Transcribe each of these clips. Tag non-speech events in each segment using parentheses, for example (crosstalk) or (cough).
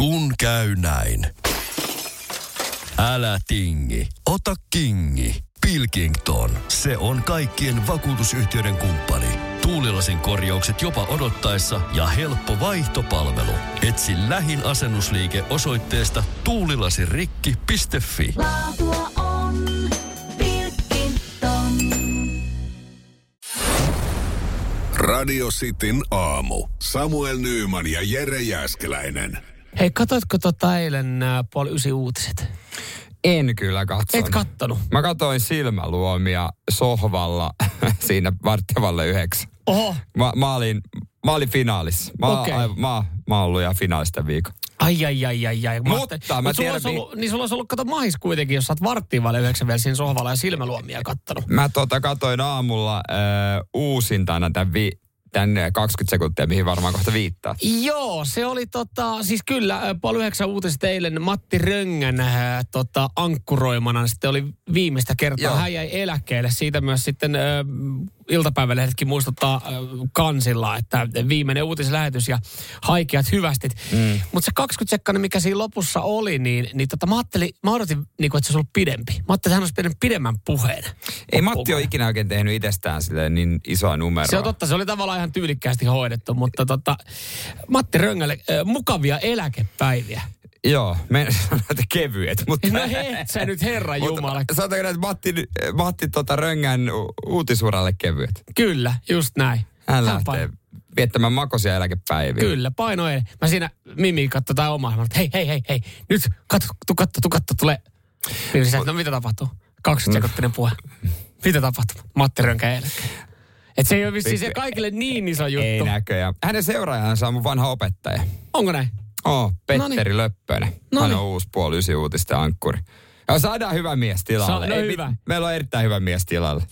Kun käy näin. Älä tingi, ota kingi. Pilkington, se on kaikkien vakuutusyhtiöiden kumppani. Tuulilasin korjaukset jopa odottaessa ja helppo vaihtopalvelu. Etsi lähin asennusliike osoitteesta tuulilasirikki.fi. Laatua on Pilkington. Radio Cityn aamu. Samuel Nyyman ja Jere Jäskeläinen. Hei, katoitko tota eilen äh, puoli ysi uutiset? En kyllä katsonut. Et kattonut? Mä katsoin silmäluomia sohvalla (laughs) siinä varttavalle yhdeksän. Oho. Mä, mä, olin, mä olin finaalissa. Mä, okay. mä, mä oon ollut ihan finaalista viikon. Ai, ai, ai, ai, ai. Mutta mä mut sulla tiedän, olisi ollut, niin sulla olisi ollut, kato mahis kuitenkin, jos sä oot varttiin vaille yhdeksän vielä siinä sohvalla ja silmäluomia kattonut. Mä tota katoin aamulla äh, uusintana tämän, vi, tämän äh, 20 sekuntia, mihin varmaan kohta viittaa. Joo, se oli tota, siis kyllä, puoli yhdeksän uutiset eilen Matti Röngän äh, tota, ankkuroimana sitten oli viimeistä kertaa. Joo. Hän jäi eläkkeelle. Siitä myös sitten äh, iltapäivälehdetkin muistuttaa äh, kansilla, että viimeinen uutislähetys ja haikeat hyvästit. Mm. Mutta se 20 sekkainen, mikä siinä lopussa oli, niin, niin tota, mä ajattelin, mä odotin, niin kuin, että se olisi ollut pidempi. Mä ajattelin, että hän olisi pitänyt pidemmän puheen. Ei Matti ole ikinä oikein tehnyt itsestään silleen niin isoa numeroa. Se on totta, se oli tavallaan ihan tyylikkäästi hoidettu, mutta tota, Matti Röngälle äh, mukavia eläkepäiviä. Joo, me (laughs) sanotaan, että kevyet, mutta... No et sä nyt herra Jumala. Sanotaanko näin, että Matti, Matti tota Röngän uutisuralle kevyet. Kyllä, just näin. Hän Hän lähtee paino- viettämään makoisia eläkepäiviä. Kyllä, paino ei. Mä siinä Mimi katsoi tai omaa. Mä, hei, hei, hei, hei. Nyt, katso, tu, katso, tu, katso, tulee. Mimi sisään, no mitä tapahtuu? 20 sekuntinen puhe. Mitä tapahtuu? Matti Rönkä eläkkeelle. Et se ei ole vissiin se kaikille niin iso juttu. Ei näköjään. Hänen seuraajansa on mun vanha opettaja. Onko näin? Oh, Petteri Noniin. Löppönen. Hän on uusi puoli ysi uutisten ankkuri. Ja saadaan hyvä mies tilalle. Sa- no Ei mit- hyvä. Meillä on erittäin hyvä mies tilalle.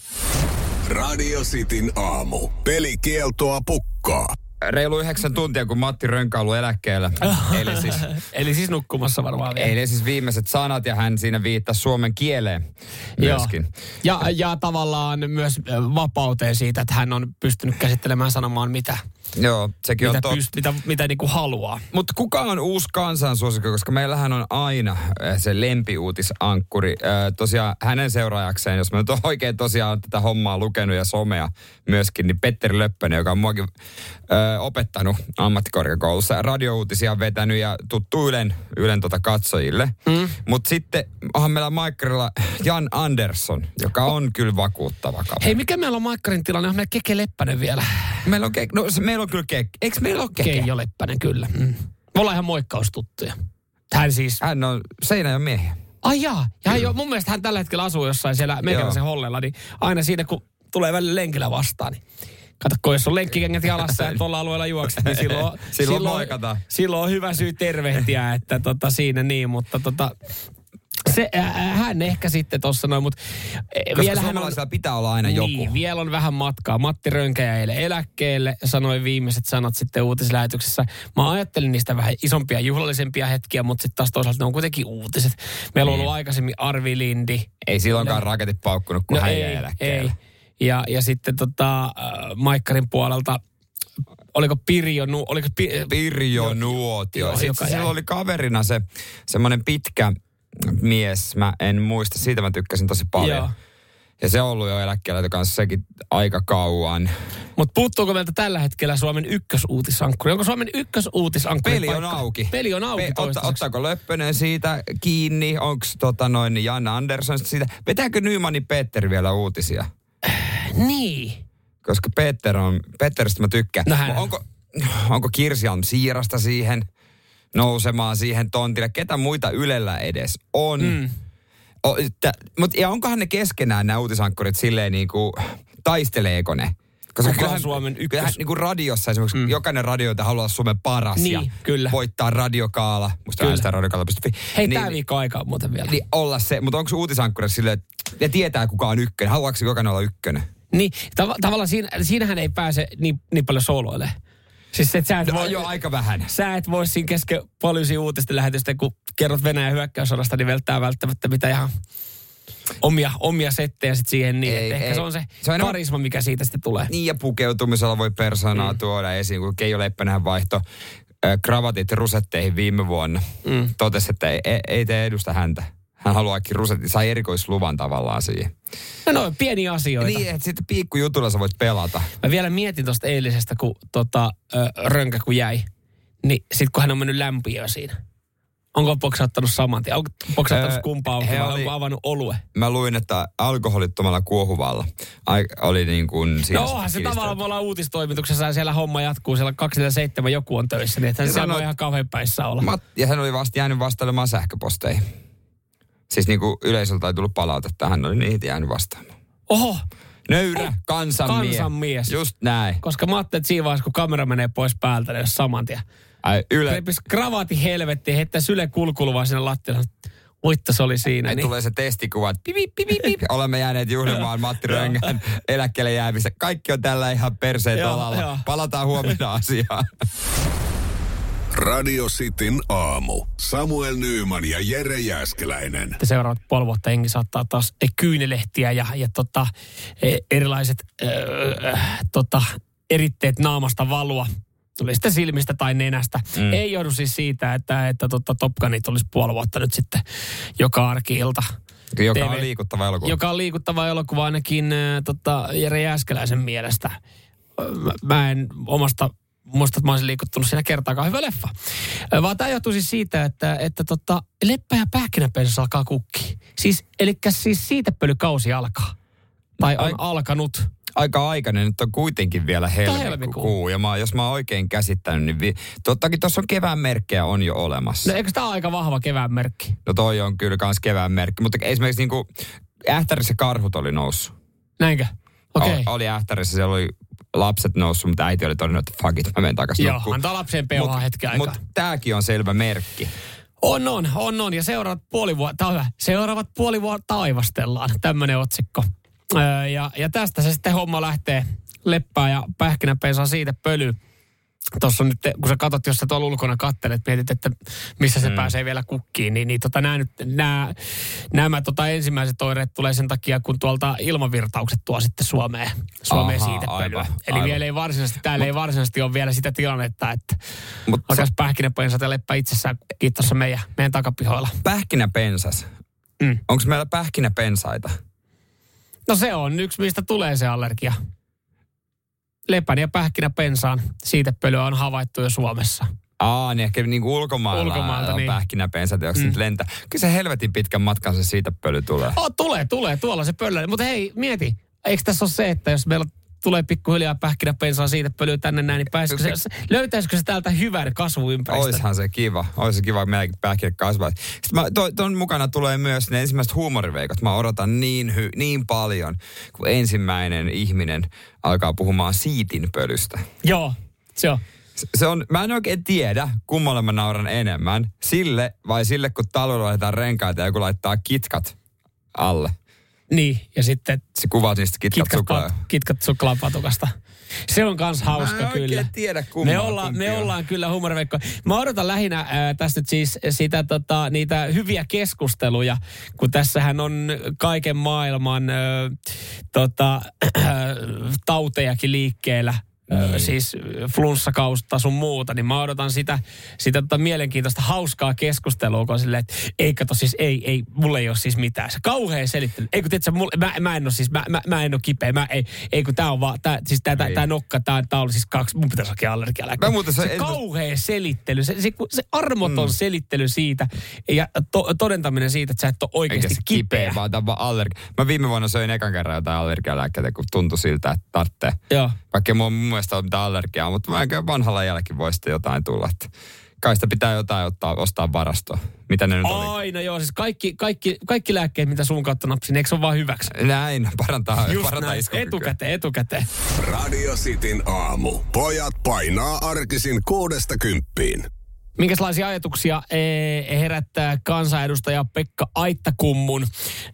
Radio Cityn aamu. Pelikieltoa pukkaa. Reilu yhdeksän tuntia, kun Matti Rönkä on ollut eläkkeellä. (laughs) Eli siis, Eli siis nukkumassa varmaan vielä. eli siis viimeiset sanat ja hän siinä viittasi suomen kieleen myöskin. Joo. Ja, ja tavallaan myös vapauteen siitä, että hän on pystynyt käsittelemään sanomaan mitä, Joo, sekin mitä, on totta. pyst, mitä, mitä niin kuin haluaa. Mutta kuka on uusi kansansuosikko, koska meillähän on aina äh, se lempiuutisankkuri. Äh, tosiaan hänen seuraajakseen, jos mä nyt oikein tosiaan tätä hommaa lukenut ja somea myöskin, niin Petteri Löppönen, joka on muakin äh, opettanut ammattikorkeakoulussa radiouutisia vetänyt ja tuttu Ylen, Ylen tota katsojille. Mm. Mutta sitten onhan meillä Maikkarilla Jan Andersson, joka on kyllä vakuuttava kaveri. Hei, mikä meillä on Maikkarin tilanne? On meillä Keke Leppänen vielä. Meillä on, ke- no, se, meillä on kyllä kek. Eikö meillä ole keke? Keijo Leppänen, kyllä. Mm. Me ollaan ihan moikkaustuttuja. Hän siis... Hän on Seinäjoen miehiä. Ai jaa. Ja hän jo, mun mielestä hän tällä hetkellä asuu jossain siellä meikäläisen hollella, niin aina siinä kun tulee välillä lenkillä vastaan, niin Kato, jos on lenkkikengät jalassa ja tuolla alueella juokset, niin silloin, (laughs) Silloin moikataan. silloin on hyvä syy tervehtiä, että tota, siinä niin, mutta tota, se, äh, hän ehkä sitten tuossa noin, mutta Koska vielä hän on, suomalaisilla pitää olla aina joku. niin, vielä on vähän matkaa. Matti Rönkä jäi eilen eläkkeelle sanoi viimeiset sanat sitten uutislähetyksessä. Mä ajattelin niistä vähän isompia juhlallisempia hetkiä, mutta sitten taas toisaalta ne on kuitenkin uutiset. Meillä on Niin. ollut aikaisemmin Arvi Lindi. Ei silloinkaan raketit paukkunut, kun No hän ei, jäi eläkkeelle. ei. Ja, ja sitten tota, äh, Maikkarin puolelta, oliko Pirjo, Nu, oliko Pi, Pirjo Nuotio. Joo, Sitten sillä jäi. oli kaverina se semmoinen pitkä mies, mä en muista, siitä mä tykkäsin tosi paljon. Joo. Ja se on ollut jo eläkkeellä kanssa sekin aika kauan. Mutta puuttuuko meiltä tällä hetkellä Suomen ykkösuutisankkuri? Onko Suomen ykkösuutisankkuri Peli on paikka? auki. Peli on auki Pe- otta, ottaako Löppönen siitä kiinni? Onko tota noin Jan Andersson siitä? Vetääkö Nymanin Peter vielä uutisia? Niin. Koska Peter on, Peteristä mä tykkään. No onko, onko Kirsialm siirasta siihen nousemaan siihen tontille? Ketä muita Ylellä edes on? Mm. O, tä, mut, ja onkohan ne keskenään nämä uutisankkurit silleen niin kuin, taisteleeko ne? Koska Kuka on kyllähän, Suomen ykkös- kyllähän niin kuin radiossa esimerkiksi mm. jokainen radioita haluaa olla Suomen paras Niin, ja kyllä. voittaa radiokaala. Musta Kyllä. äänestää radiokaala.fi. Hei, niin, tämä viikko aikaa muuten vielä. niin olla se, mutta onko uutisankkuri silleen, että ne tietää kuka on ykkönen? Haluaako jokainen olla ykkönen? Niin, tav- tavallaan siinä, siinähän ei pääse niin, niin paljon soloille. Siis että sä et No, voi, jo aika vähän. sä et voi siinä kesken poliisin uutisten lähetystä, kun kerrot Venäjän hyökkäyssodasta, niin välttää välttämättä mitä ihan omia, omia settejä sit siihen niin, Ei, että ehkä ei. se on se, Se on enemmän- karisma, mikä siitä sitten tulee. Niin ja pukeutumisella voi persoonaa mm. tuoda esiin, kun Keijo Leppänen vaihto ö, kravatit rusetteihin viime vuonna. Mm. Totesi, että ei, ei, ei tee edusta häntä. Hän haluaakin rusetti, sai erikoisluvan tavallaan siihen. No, no pieni asioita. Niin, että sitten piikkujutulla sä voit pelata. Mä vielä mietin tuosta eilisestä, kun tota, ö, rönkä kun jäi. Niin sit kun hän on mennyt lämpiöön siinä. Onko poksauttanut saman tien? Onko poksauttanut Öö, kumpaa? Onko oli- avannut olue? Mä luin, että alkoholittomalla kuohuvalla ai, oli niin kuin siinä No onhan se tavallaan, me ollaan uutistoimituksessa ja siellä homma jatkuu, siellä 247 joku on töissä, niin että siellä sanoi- voi ihan kauhean päissä olla. Mat, ja hän oli vasta jäänyt vastailemaan sähköposteihin. Siis niin kuin yleisöltä ei tullut palautetta, hän oli niitä jäänyt vastaamaan. Oho, Nöyrä, kansanmies. Kansanmies. Just näin. koska mä ajattelin, että siinä vaiheessa, kun kamera menee pois päältä, niin jos saman tien. Ai, yle, Repis kravaati helvettiin, heittää syle kulkuluvaa sinne lattialle. Voitta se oli siinä. Ei Niin. tulee se testikuva, että pipi, pipi, pipi. (laughs) Olemme jääneet juhlimaan Matti (laughs) Röngän eläkkeelle jäämistä. Kaikki on tällä ihan perseet joo. Palataan huomenna asiaan. (laughs) Radio Cityn aamu. Samuel Nyyman ja Jere Jäskeläinen. seuraavat puoli vuotta jengi saattaa taas eh, kyynelehtiä ja, ja tota, eh, erilaiset öö, tota, eritteet naamasta valua. Tuli sitten silmistä tai nenästä. Mm. Ei joudu siis siitä, että, että tota Top Gunit olisi puoli vuotta nyt sitten joka arki-ilta. Joka TV on liikuttava elokuva. Joka on liikuttava elokuva ainakin äh, tota, Jere Jääskeläisen mielestä. Mä, mä en omasta muista, että mä olisin liikuttunut siinä kertaakaan. Hyvä leffa. Vaan tämä johtuu siis siitä, että, että tota, leppä ja pähkinäpensas alkaa kukki. Siis, eli siis siitepölykausi alkaa. Tai on Ai- alkanut. Aika aikainen, nyt on kuitenkin vielä helmikuu. helmikuu. Ja mä, jos mä oon oikein käsittänyt, niin vi, tottakin tuossa on kevään merkkejä on jo olemassa. No eikö tämä ole aika vahva kevään merkki? No toi on kyllä kans kevään merkki. Mutta esimerkiksi niinku Ähtärissä karhut oli noussut. Näinkö? Okei. Oli, oli Ähtärissä, siellä oli lapset noussut, mutta äiti oli todennut, että fuck it, mä menen takaisin Joo, nukkumaan. antaa lapseen peuhaa hetken aikaa. Mutta tääkin on selvä merkki. On, on, on, on. Ja seuraavat puoli vuotta. Seuraavat puoli vuotta taivastellaan, tämmöinen otsikko. Öö, ja, ja tästä se sitten homma lähtee leppää ja pähkinäpensaan siitä pöly. Tuossa nyt, kun sä katsot, jos sä tuolla ulkona kattelet, mietit, että missä se mm. pääsee vielä kukkiin, niin, niin tota, nämä, nyt, nämä, nämä tota ensimmäiset oireet tulee sen takia, kun tuolta ilmavirtaukset tuo sitten Suomeen, Suomeen Aha, siitä pölyä. aivan, Eli aivan. vielä ei varsinaisesti, täällä ei varsinaisesti ole vielä sitä tilannetta, että Mut alkaisi pähkinäpensat ja leppä itsessään kiitossa meidän, meidän takapihoilla. Pähkinäpensas. Mm. Onko meillä pähkinäpensaita? No se on yksi, mistä tulee se allergia. Lepän ja pähkinäpensaan siitepölyä on havaittu jo Suomessa. Aa, niin ehkä niinku ulkomailla Ulkomailta, on niin. pähkinäpensat, jos mm. lentää. Kyllä se helvetin pitkän matkan se siitä pöly tulee. Oh, tulee, tulee, tuolla se pöllö. Mutta hei, mieti, eikö tässä ole se, että jos meillä tulee pikkuhiljaa pähkinäpensaan siitä pölyä tänne näin, niin pääsikö se, löytäisikö se täältä hyvän kasvuympäristön? Oishan se kiva. Ois se kiva, kun meidänkin pähkinät kasvavat. Sitten mä, to, ton mukana tulee myös ne ensimmäiset huumoriveikot. Mä odotan niin, hy, niin paljon, kun ensimmäinen ihminen alkaa puhumaan siitinpölystä. Joo, se on. Se- on, mä en oikein tiedä, kummalle mä nauran enemmän. Sille vai sille, kun talvella laitetaan renkaita ja joku laittaa kitkat alle. Niin, ja sitten Se kuvaa niistä kitkat, kitkat, suklaa. kitkat suklaapatukasta. Se on kans hauska Mä kyllä. tiedä, me, olla, me ollaan kyllä huumoriveikko. Mä odotan lähinnä äh, tästä nyt siis sitä, tota, niitä hyviä keskusteluja, kun tässähän on kaiken maailman äh, tota, (clears throat) äh, tautejakin liikkeellä. Niin. Siis flunssakausta sun muuta, niin mä odotan sitä, sitä tota mielenkiintoista hauskaa keskustelua, kun on silleen, että ei kato siis, ei, ei, mulla ei ole siis mitään. Se kauhea selittely. Ei kun tiedätkö, mulla, mä, mä, en ole siis, mä, mä, mä en ole kipeä, mä, ei, ei kun tää on vaan, tää, siis tää, tää, Ei. tää nokka, tää, tää on siis kaksi, mun pitäisi hakea allergialääkkeitä. Mä muuten se- se en- kauhea selittely, se, se, se armoton mm. selittely siitä ja to, todentaminen siitä, että sä et ole oikeasti kipeä. kipeä, vaan vaan allergia. Mä viime vuonna söin ekan kerran jotain allergialääkkeitä, kun tuntui siltä, että tarvitsee. Joo. Vaikka mulla mun mielestä ole mitään allergiaa, mutta mä enkä vanhalla jälkeen voi sitten jotain tulla. Että kai sitä pitää jotain ottaa, ostaa varastoon. Mitä ne nyt oli? Aina joo, siis kaikki, kaikki, kaikki lääkkeet, mitä sun kautta napsin, eikö se ole vaan hyväksi? Näin, parantaa, Just parantaa näin, etukäteen, etukäteen. Radio Cityn aamu. Pojat painaa arkisin kuudesta kymppiin. Minkälaisia ajatuksia eh, herättää kansanedustaja Pekka Aittakummun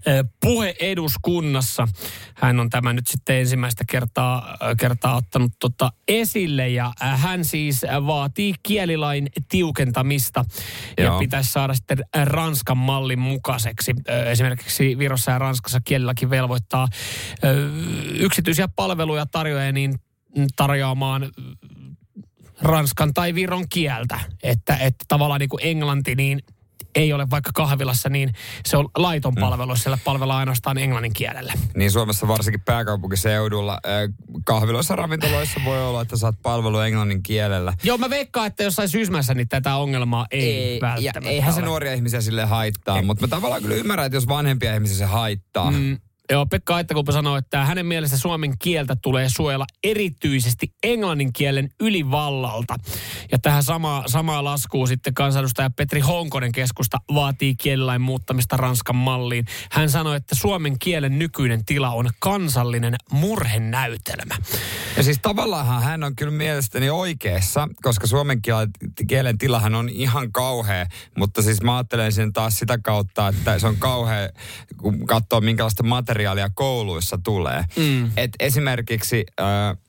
eh, puhe eduskunnassa? Hän on tämä nyt sitten ensimmäistä kertaa, eh, kertaa ottanut tota esille ja hän siis vaatii kielilain tiukentamista ja Joo. pitäisi saada sitten Ranskan mallin mukaiseksi. Esimerkiksi Virossa ja Ranskassa kielilaki velvoittaa yksityisiä palveluja tarjoajia niin tarjoamaan ranskan tai viron kieltä. Että, että tavallaan niin kuin englanti, niin ei ole vaikka kahvilassa, niin se on laiton palvelu, mm. siellä palvellaan ainoastaan englannin kielellä. Niin Suomessa varsinkin pääkaupunkiseudulla äh, kahviloissa, ravintoloissa voi olla, että saat palvelu englannin kielellä. Joo, mä veikkaan, että jossain syysmässä niin tätä ongelmaa ei, ei välttämättä Eihän ole. se nuoria ihmisiä sille haittaa, mutta mä tavallaan kyllä ymmärrän, että jos vanhempia ihmisiä se haittaa. Mm. Joo, Pekka Aittakumpu sanoi, että hänen mielestä suomen kieltä tulee suojella erityisesti englannin kielen ylivallalta. Ja tähän samaa, samaa laskuu sitten kansanedustaja Petri Honkonen keskusta vaatii kielilain muuttamista Ranskan malliin. Hän sanoi, että suomen kielen nykyinen tila on kansallinen murhenäytelmä. Ja siis tavallaan hän on kyllä mielestäni oikeassa, koska suomen kielen tilahan on ihan kauhea, mutta siis mä ajattelen sen taas sitä kautta, että se on kauhea, kun katsoo minkälaista materiaalia materiaalia kouluissa tulee. Mm. Et esimerkiksi äh,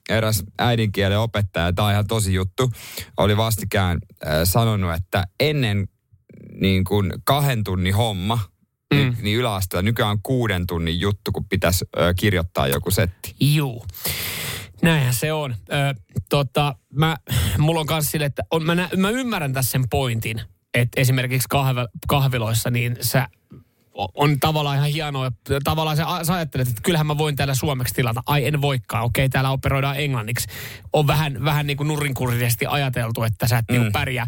eräs äidinkielen opettaja, tämä on ihan tosi juttu, oli vastikään äh, sanonut, että ennen niin kuin kahden tunnin homma, mm. niin, niin yläasteella nykyään on kuuden tunnin juttu, kun pitäisi äh, kirjoittaa joku setti. Juu. Näinhän se on. Ö, tota, mä, mulla on kanssa sille, että on, mä, nä, mä ymmärrän tässä sen pointin, että esimerkiksi kahve, kahviloissa niin sä on tavallaan ihan hienoa. Tavallaan sä, sä ajattelet, että kyllähän mä voin täällä suomeksi tilata. Ai en voikaan, okei täällä operoidaan englanniksi. On vähän, vähän niin kuin nurinkurisesti ajateltu, että sä et niinku mm. niin pärjää.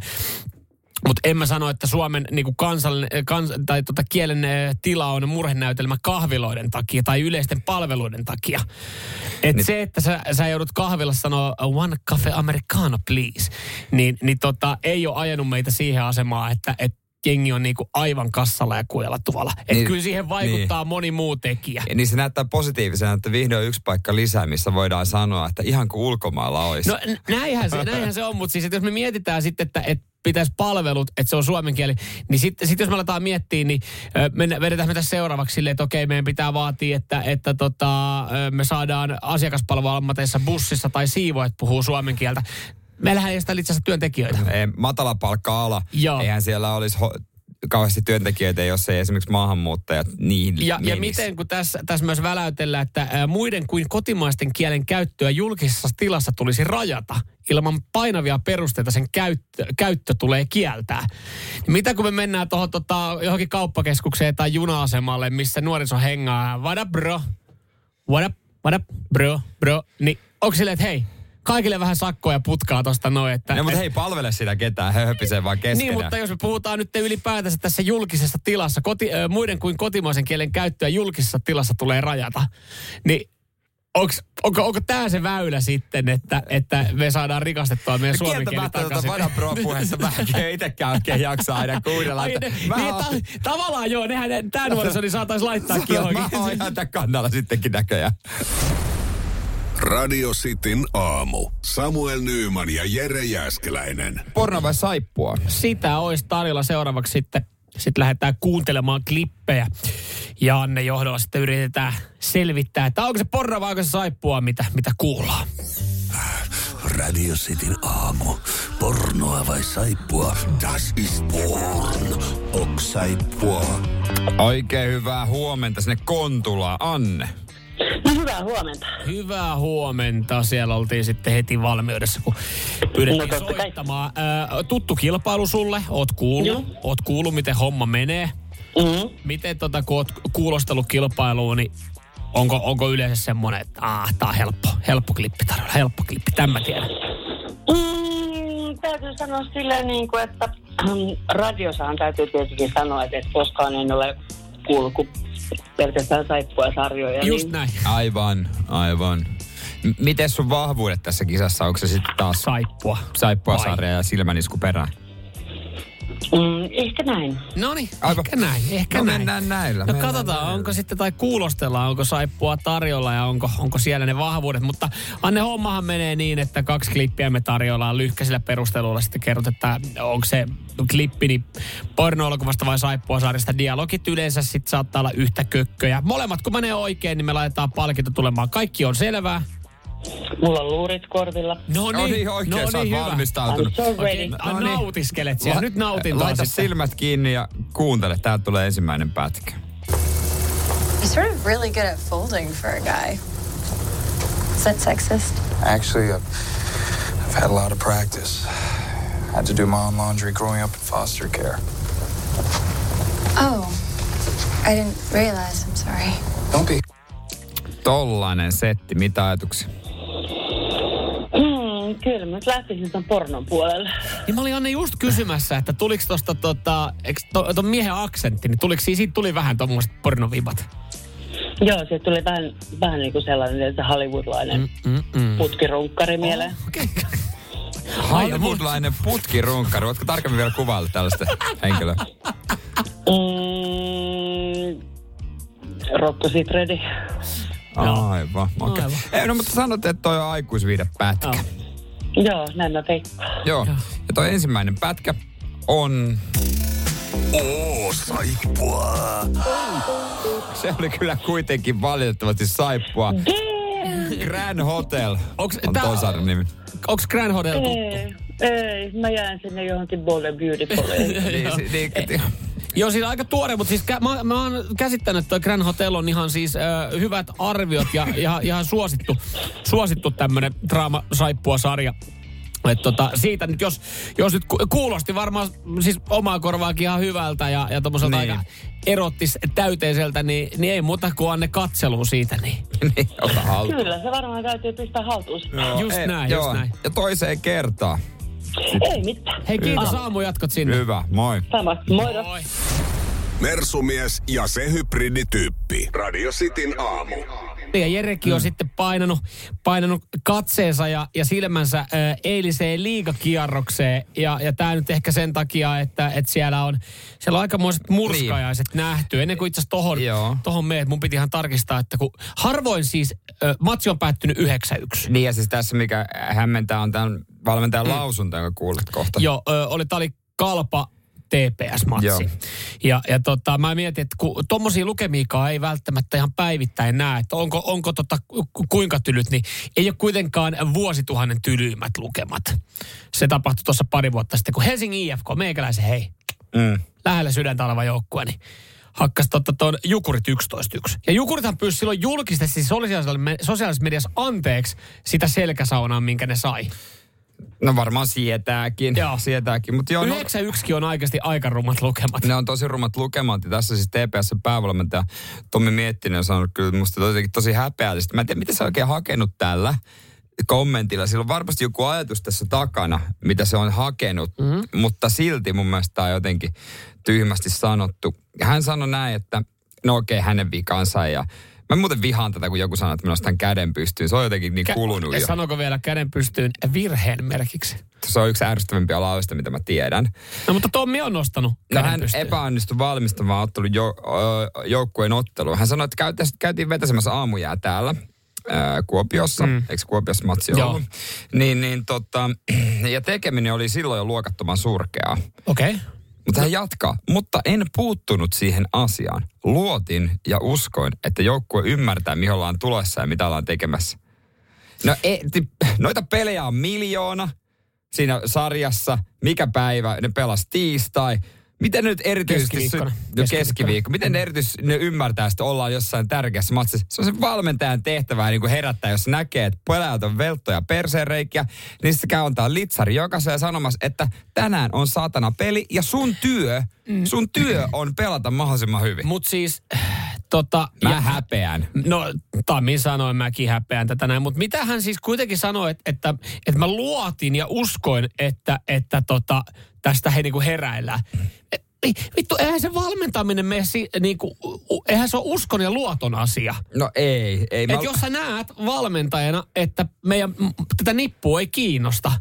Mutta en mä sano, että Suomen niin kansallinen, kans, tai tota, kielen tila on murhenäytelmä kahviloiden takia tai yleisten palveluiden takia. Et niin. se, että sä, sä joudut kahvilassa sanoa one cafe americano please, niin, niin tota, ei ole ajanut meitä siihen asemaan, että, että jengi on niinku aivan kassalla ja kujalla tuolla. Että niin, kyllä siihen vaikuttaa niin. moni muu tekijä. Ja niin se näyttää positiivisena, että vihdoin yksi paikka lisää, missä voidaan sanoa, että ihan kuin ulkomailla olisi. No näinhän se, näinhän se on, mutta siis että jos me mietitään sitten, että, että pitäisi palvelut, että se on suomen kieli, niin sitten sit jos me aletaan miettiä, niin me vedetään me tässä seuraavaksi silleen, että okei, meidän pitää vaatia, että, että tota, me saadaan asiakaspalveluammateissa bussissa tai siivoet puhuu suomen kieltä. Meillähän ei sitä itse asiassa työntekijöitä. Ei, matala palkka-ala. Joo. Eihän siellä olisi ho- kauheasti työntekijöitä, jos ei esimerkiksi maahanmuuttajat niin Ja, ja miten, kun tässä, tässä myös väläytellään, että ää, muiden kuin kotimaisten kielen käyttöä julkisessa tilassa tulisi rajata. Ilman painavia perusteita sen käyttö, käyttö tulee kieltää. Niin mitä kun me mennään tuohon tota, johonkin kauppakeskukseen tai juna-asemalle, missä nuoriso hengaa, what up bro, what up, what up bro, bro, niin onko silleen, että hei, kaikille vähän sakkoja putkaa tosta noin. Että, no, mutta hei palvele sitä ketään, he höpisee vaan keskenään. Niin, mutta jos me puhutaan nyt ylipäätänsä tässä julkisessa tilassa, koti, äh, muiden kuin kotimaisen kielen käyttöä julkisessa tilassa tulee rajata, niin Onks, onko, onko tämä se väylä sitten, että, että me saadaan rikastettua meidän suomen kieli takaisin? Kieltämättä pro puheessa mä en itsekään oikein jaksa aina kuunnella. Ai, ne, niin, oon... ta, tavallaan joo, nehän tämä nuoriso niin saataisiin laittaa (laughs) johonkin. Mä oon ihan kannalla sittenkin näköjään. Radio Cityn aamu. Samuel Nyyman ja Jere Jäskeläinen. Porno vai saippua? Sitä olisi tarjolla seuraavaksi sitten. Sitten lähdetään kuuntelemaan klippejä. Ja Anne johdolla sitten yritetään selvittää, että onko se porno vai onko se saippua, mitä, mitä kuullaan. Radio Cityn aamu. Pornoa vai saippua? Das ist porn. Ok saippua. Oikein hyvää huomenta sinne Kontulaan. Anne. No hyvää huomenta. Hyvää huomenta. Siellä oltiin sitten heti valmiudessa, kun pyydettiin no, soittamaan. Ää, tuttu kilpailu sulle. Oot kuullut, Joo. oot kuullut miten homma menee. Mm-hmm. Miten tota, kun oot kuulostellut kilpailuun, niin onko, onko yleensä semmoinen, että ah, tää on helppo, helppo klippi tarjolla, helppo klippi, tämä tiedän. Mm, täytyy sanoa silleen, niin kuin, että mm, radiosaan täytyy tietenkin sanoa, että koskaan en ole kuullut pelkästään saippua sarjoja. Just niin... näin. Aivan, aivan. Miten sun vahvuudet tässä kisassa? Onko se sitten taas saippua, saippua sarja ja silmänisku perään? Mm, ehkä näin. No niin, ehkä näin, ehkä no, näin. mennään näillä. No mennään katsotaan, näillä. onko sitten, tai kuulostellaan, onko saippua tarjolla ja onko, onko siellä ne vahvuudet. Mutta Anne, hommahan menee niin, että kaksi klippiä me tarjoillaan lyhkäisillä perusteluilla. Sitten kerrot, että onko se klippi niin porno-elokuvasta vai saippua sarjasta. Dialogit yleensä sitten saattaa olla yhtä kökköjä. Molemmat kun menee oikein, niin me laitetaan palkinto tulemaan. Kaikki on selvää. Mulla on luurit korvilla. No niin, no niin oikein, no niin, sä oot valmistautunut. So. Okay, no niin. nautiskelet siellä. La- Nyt nautin Laita sitten. silmät kiinni ja kuuntele. Täältä tulee ensimmäinen pätkä. You're sort of really good at folding for a guy. Is that sexist? Actually, I've, I've had a lot of practice. Had to do my own laundry growing up in foster care. Oh, I didn't realize. I'm sorry. Don't be. Tollainen setti, mitä ajatuksia? Kyllä mä nyt lähtisin ton pornon puolelle. Niin mä olin Anne just kysymässä, että tuliko tosta tota, to, ton miehen aksentti, niin tuliko siitä tuli vähän tommoset pornovibat? Joo, se tuli vähän, vähän niin kuin sellainen, että hollywoodlainen mm, mm, mm. putkirunkkari mieleen. Okei. Okay. (laughs) Hollywoodlainen putkirunkkari. Voitko tarkemmin vielä kuvailla tällaista henkilöä? Mm, Rocco Sitredi. Aivan. Okay. Aivan. Ei, no mutta sanot, että toi on aikuisviide pätkä. Joo. Näin mä veikkaan. Joo. Ja toi ensimmäinen pätkä on... Oo, saippua. Se oli kyllä kuitenkin valitettavasti saippua. Grand Hotel Onks on tää- toi sarjan nimi. Onks Grand Hotel tuttu? Ei, ei, mä jään sinne johonkin Bolle si- (laughs) niin, niin, Joo, siis aika tuore, mutta siis kä- mä, mä oon käsittänyt, että Grand Hotel on ihan siis ö, hyvät arviot ja (laughs) ihan, ihan suosittu, suosittu tämmönen draama-saippua-sarja. Et tota, siitä nyt, jos, jos nyt ku- kuulosti varmaan siis omaa korvaakin ihan hyvältä ja, ja tommoselta Niin. aika erottis täyteiseltä, niin, niin ei muuta kuin anne katseluun siitä. Niin. (laughs) niin, ota haltuun. Kyllä, se varmaan täytyy pistää haltuun. Just Ei, näin, joo. just näin. Ja toiseen kertaan. Ei mitään. Hei kiitos Aamu, jatkot sinne. Hyvä, moi. Sama. Moido. Moi. Mersumies ja se hybridityyppi. Radio Cityn aamu. Ja Jerekin on sitten painanut, painanut katseensa ja, ja silmänsä ö, eiliseen liigakierrokseen. Ja, ja tämä nyt ehkä sen takia, että, että siellä on siellä on aikamoiset murskajaiset nähty. Ennen kuin itse asiassa tohon, Joo. tohon meet, mun piti ihan tarkistaa, että kun harvoin siis ö, matsi on päättynyt 9-1. Niin ja siis tässä mikä hämmentää on tämän valmentajan lausunto, jonka kuulet kohta. Joo, ö, oli, tää oli kalpa TPS-matsi. Joo. Ja, ja tota, mä mietin, että kun tommosia lukemiikaa ei välttämättä ihan päivittäin näe, että onko, onko tota, ku- kuinka tylyt, niin ei ole kuitenkaan vuosituhannen tylyimmät lukemat. Se tapahtui tuossa pari vuotta sitten, kun Helsingin IFK, meikäläisen hei, Mm. lähellä sydäntä oleva joukkue, niin hakkas totta tuon Jukurit 11-1. Ja Jukurithan pyysi silloin julkisesti sosiaalisessa, sosiaalisessa mediassa anteeksi sitä selkäsaunaa, minkä ne sai. No varmaan sietääkin. Joo. Sietääkin. Mutta joo, no, 9-1 on oikeasti aika rumat lukemat. ne on tosi rumat lukemat. Ja tässä siis TPS päävalmentaja Tommi Miettinen on sanonut kyllä musta tosi, tosi häpeällistä. Mä en tiedä, mitä se on oikein hakenut tällä kommentilla. Sillä on varmasti joku ajatus tässä takana, mitä se on hakenut. Mm-hmm. Mutta silti mun mielestä tämä on jotenkin tyhmästi sanottu. Hän sanoi näin, että no okei, hänen vikansa ja Mä muuten vihaan tätä, kun joku sanoo, että mä nostan käden pystyyn. Se on jotenkin niin kulunut Kä- jo. Sanoko vielä käden pystyyn virheen merkiksi? Se on yksi ärsyttävimpiä lausta, mitä mä tiedän. No mutta Tommi on nostanut No hän pystyyn. epäonnistui valmistamaan ottelun jo, joukkueen otteluun. Hän sanoi, että käytiin, käytiin vetäsemässä aamujää täällä. ää, Kuopiossa, mm. eikö Kuopiossa matsi Joo. ollut? Niin, niin tota, (clears throat) ja tekeminen oli silloin jo luokattoman surkeaa. Okei. Okay. Mutta hän jatkaa, mutta en puuttunut siihen asiaan. Luotin ja uskoin, että joukkue ymmärtää, mihin ollaan tulossa ja mitä ollaan tekemässä. No e, ti, noita pelejä on miljoona siinä sarjassa. Mikä päivä? Ne pelas tiistai. Miten nyt erityisesti... Keskiviikkona. Sy- no keskiviikko. Miten ne erityisesti ne ymmärtää, että ollaan jossain tärkeässä matsissa? Se on se valmentajan tehtävää niin kuin herättää, jos näkee, että pelaajat on velttoja perseenreikiä, niin se käy antaa litsari jokaisen ja sanomassa, että tänään on saatana peli ja sun työ, sun työ on pelata mahdollisimman hyvin. Mut siis, tota... Mä ja- häpeän. No, Tammi sanoi, mäkin häpeän tätä näin. Mutta mitä hän siis kuitenkin sanoi, että, että, että mä luotin ja uskoin, että, että tota, tästä he niinku heräillään. E- Vittu, eihän se valmentaminen mene, si, niinku, eihän se ole uskon ja luoton asia. No ei, ei. Että jos sä näet valmentajana, että meidän tätä nippua ei kiinnosta,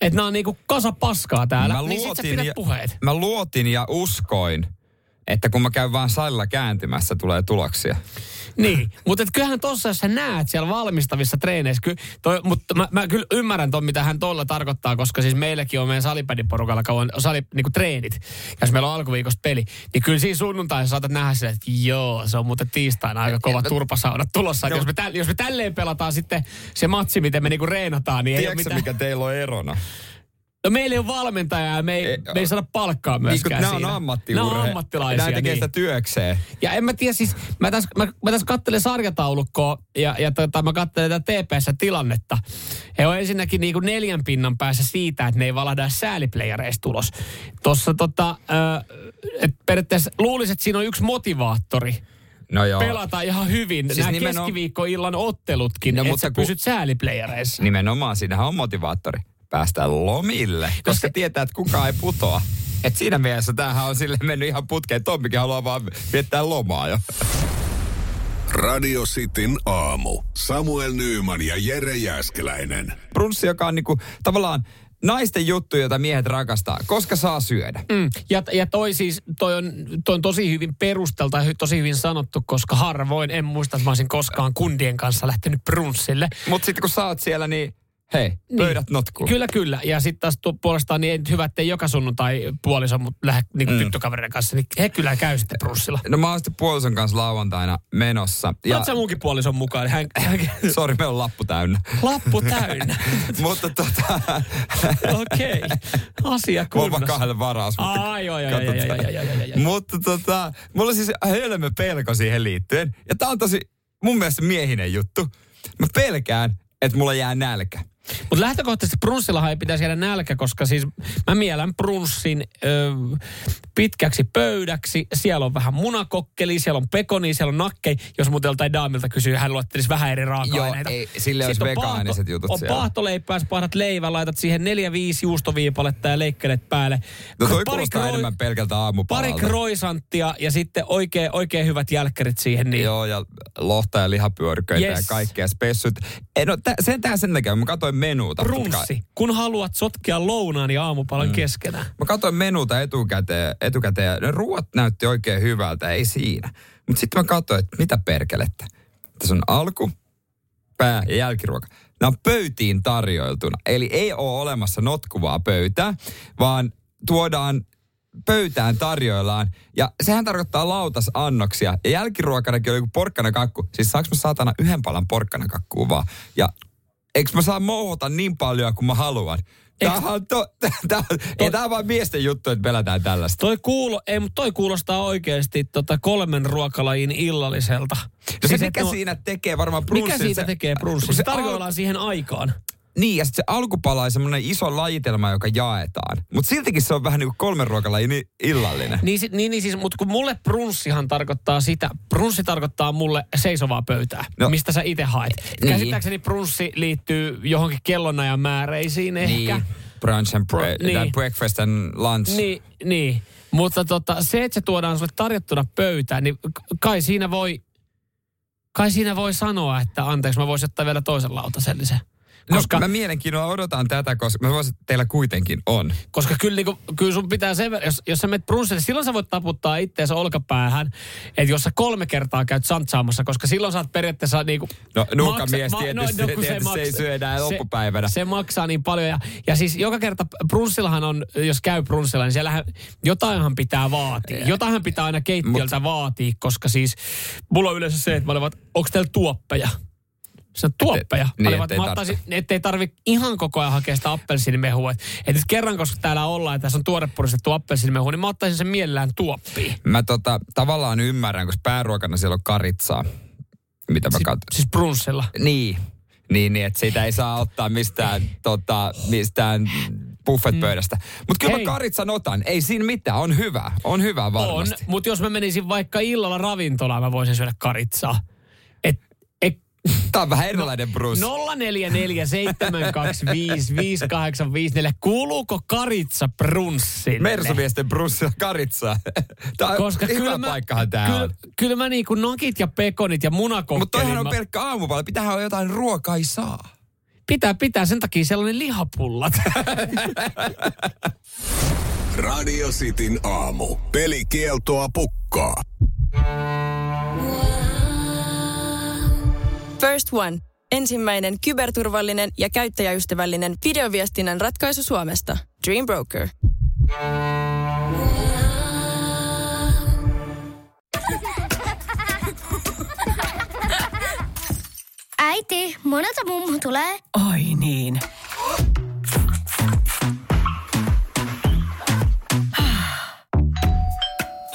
että nämä on niinku kasa paskaa täällä, Mä niin sit sä pidät ja- puheet. Mä luotin ja uskoin, että kun mä käyn vaan salilla kääntymässä, tulee tuloksia. Niin, mutta kyllähän tuossa, jos sä näet siellä valmistavissa treeneissä, ky, toi, mutta mä, mä, kyllä ymmärrän ton, mitä hän tuolla tarkoittaa, koska siis meilläkin on meidän salipädiporukalla kauan sali, niinku treenit. Ja jos meillä on alkuviikosta peli, niin kyllä siinä sunnuntaina saatat nähdä sille, että joo, se on muuten tiistaina aika kova turpasauna tulossa. No. Jos, me tä, jos me tälleen pelataan sitten se matsi, miten me niinku reenataan, niin ei ole mitään. mikä teillä on erona? No meillä ei ole valmentajaa ja me ei, Ei, me ei saada palkkaa myöskään Niin, kun nämä siinä. on ammattiurhe. Nämä on ammattilaisia. Nämä tekee niin. sitä työkseen. Ja en mä tiedä siis, mä tässä, mä, mä tässä katselen sarjataulukkoa ja, ja tota, mä katselen tätä TPS-tilannetta. He on ensinnäkin niinku neljän pinnan päässä siitä, että ne ei valahda sääliplayereista tulos. Tuossa tota, äh, et periaatteessa luulisin, että siinä on yksi motivaattori No joo. pelata ihan hyvin. Siis Nämä nimenomaan- keskiviikkoillan ottelutkin, No, että mutta sä kun- pysyt sääliplayereissa. Nimenomaan, siinähän on motivaattori. Päästään lomille, koska se- tietää, että kukaan ei putoa. Et siinä mielessä tämähän on sille mennyt ihan putkeen. Tommikin haluaa vaan viettää lomaa jo. Radio Cityn aamu. Samuel Nyyman ja Jere Jäskeläinen. Brunssi, joka on niinku, tavallaan naisten juttu, jota miehet rakastaa, koska saa syödä. Mm. Ja, ja toi siis, toi on, toi on tosi hyvin perustelta ja tosi hyvin sanottu, koska harvoin, en muista, että mä olisin koskaan kundien kanssa lähtenyt brunssille. Mutta sitten kun sä oot siellä, niin hei, niin. pöydät niin. notkuu. Kyllä, kyllä. Ja sitten taas tu- puolestaan niin ei nyt hyvä, ettei joka sunnuntai puoliso mut lähde niin mm. tyttökavereiden kanssa, niin he kyllä käy sitten brussilla. No mä oon sitten puolison kanssa lauantaina menossa. Ja... Oot sä munkin puolison mukaan? Hän... (laughs) Sori, me on lappu täynnä. Lappu täynnä? (laughs) mutta tota... (laughs) Okei, okay. asia kunnossa. Mulla on kahdelle varaus, mutta Ai, joo, joo, joo, joo. Mutta tota, mulla on siis hölmö pelko siihen liittyen. Ja tää on tosi mun mielestä miehinen juttu. Mä pelkään, että mulla jää nälkä. Mutta lähtökohtaisesti brunssillahan ei pitäisi jäädä nälkä, koska siis mä mielän brunssin ö, pitkäksi pöydäksi. Siellä on vähän munakokkeli, siellä on pekoni, siellä on nakkei. Jos muuten joltain daamilta kysyy, hän luettelisi vähän eri raaka-aineita. Joo, ei, sille olisi on vegaaniset jutut on siellä. paahtoleipää, sä paahdat leivän, laitat siihen neljä, viisi juustoviipaletta ja leikkelet päälle. No toi Pari kuulostaa kroi- enemmän pelkältä Pari aamupalalta. kroisanttia ja sitten oikein, oikein hyvät jälkkärit siihen. Niin. Joo, ja lohta ja lihapyöryköitä Yes. ja kaikkea spessyt. No, tä, sen tää sen takia, mä katsoin menuuta. Brunssi, kun haluat sotkea lounaan ja aamupalan mm. keskenään. Mä katsoin menuuta etukäteen, etukäteen ne ruuat näytti oikein hyvältä, ei siinä. Mutta sitten mä katsoin, että mitä perkelettä. Tässä on alku, pää ja jälkiruoka. Nämä on pöytiin tarjoiltuna. Eli ei ole olemassa notkuvaa pöytää, vaan tuodaan pöytään tarjoillaan. Ja sehän tarkoittaa lautasannoksia. Ja jälkiruokanakin oli joku porkkanakakku. Siis saaks mä saatana yhden palan porkkanakakkua vaan? Ja eikö mä saa mouhota niin paljon kuin mä haluan? Tämähän on to, (laughs) tää, on- ei tää on vaan miesten juttu, että pelätään tällaista. Toi, kuulo, ei, mutta toi kuulostaa oikeasti tota kolmen ruokalajin illalliselta. No se, Siis, mikä että no- siinä tekee varmaan brunssin... Mikä siitä se, tekee brunssin? Se se al- tarjoillaan siihen aikaan. Niin, ja sitten se alkupala on semmoinen iso lajitelma, joka jaetaan. Mutta siltikin se on vähän niin kuin kolmen ruokalajin illallinen. Niin, niin, niin siis, mutta kun mulle brunssihan tarkoittaa sitä, brunssi tarkoittaa mulle seisovaa pöytää, No. mistä sä itse haet. Niin. Käsittääkseni brunssi liittyy johonkin kellonajan määreisiin ehkä. Niin. Brunch and bre- niin. tai breakfast and lunch. Niin, niin. Mutta tota, se, että se tuodaan sulle tarjottuna pöytään, niin kai siinä voi, kai siinä voi sanoa, että anteeksi, mä voisin ottaa vielä toisen lautasellisen. Koska, no, mä mielenkiinnolla odotan tätä, koska mä voisin, että teillä kuitenkin on. koska kyllä, niin kuin, kyllä sun pitää sen verran, jos, jos sä menet brunssille, silloin sä voit taputtaa itteensä olkapäähän, että jos sä kolme kertaa käyt santsaamassa, koska silloin sä oot periaatteessa niin kuin, No, nuukamies tietysti- kun tietysti se ei syö enää loppupäivänä. Se maksaa niin paljon. Ja, ja siis joka kerta brunssillahan on, jos käy brunssilla, niin siellähän jotainhan pitää vaatia. Jotainhan pitää aina keittiöltä Mut. vaatia, koska siis mulla on yleensä se, että mä olevan, onko teillä tuoppeja? Se on tuoppeja. Niin, Mä olevan, ettei ottaisin, ettei tarvi ihan koko ajan hakea sitä appelsiinimehua. Että et nyt kerran, koska täällä ollaan ja tässä on tuorepuristettu appelsiinimehu, niin mä ottaisin sen mielellään tuoppiin. Mä tota, tavallaan ymmärrän, koska pääruokana siellä on karitsaa. Mitä mä Si- katson. siis brunssilla. Niin. Niin, niin, että sitä ei saa ottaa mistään, tota, mistään buffetpöydästä. Mutta kyllä Hei. mä karitsan otan. Ei siinä mitään. On hyvä. On hyvä On, varmasti. mutta jos mä menisin vaikka illalla ravintolaan, mä voisin syödä karitsaa. Tää on vähän erilainen Bruce. 0447255854. Kuuluuko karitsa brunssille? Mersumiesten Bruce karitsaa. Tää on Koska hyvä kyllä mä, paikkahan tää kyllä, on. kyllä mä niinku nakit ja pekonit ja munakokkelin. Mutta toihan on mä- pelkkä aamupala. Pitäähän olla jotain ruokaa ei saa. Pitää, pitää sen takia sellainen lihapullat. (laughs) Radio Cityn aamu. Pelikieltoa pukkaa. First One. Ensimmäinen kyberturvallinen ja käyttäjäystävällinen videoviestinnän ratkaisu Suomesta. Dream Broker. Äiti, monelta mummu tulee. Oi niin.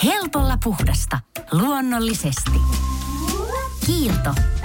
Helpolla puhdasta. Luonnollisesti. Kiilto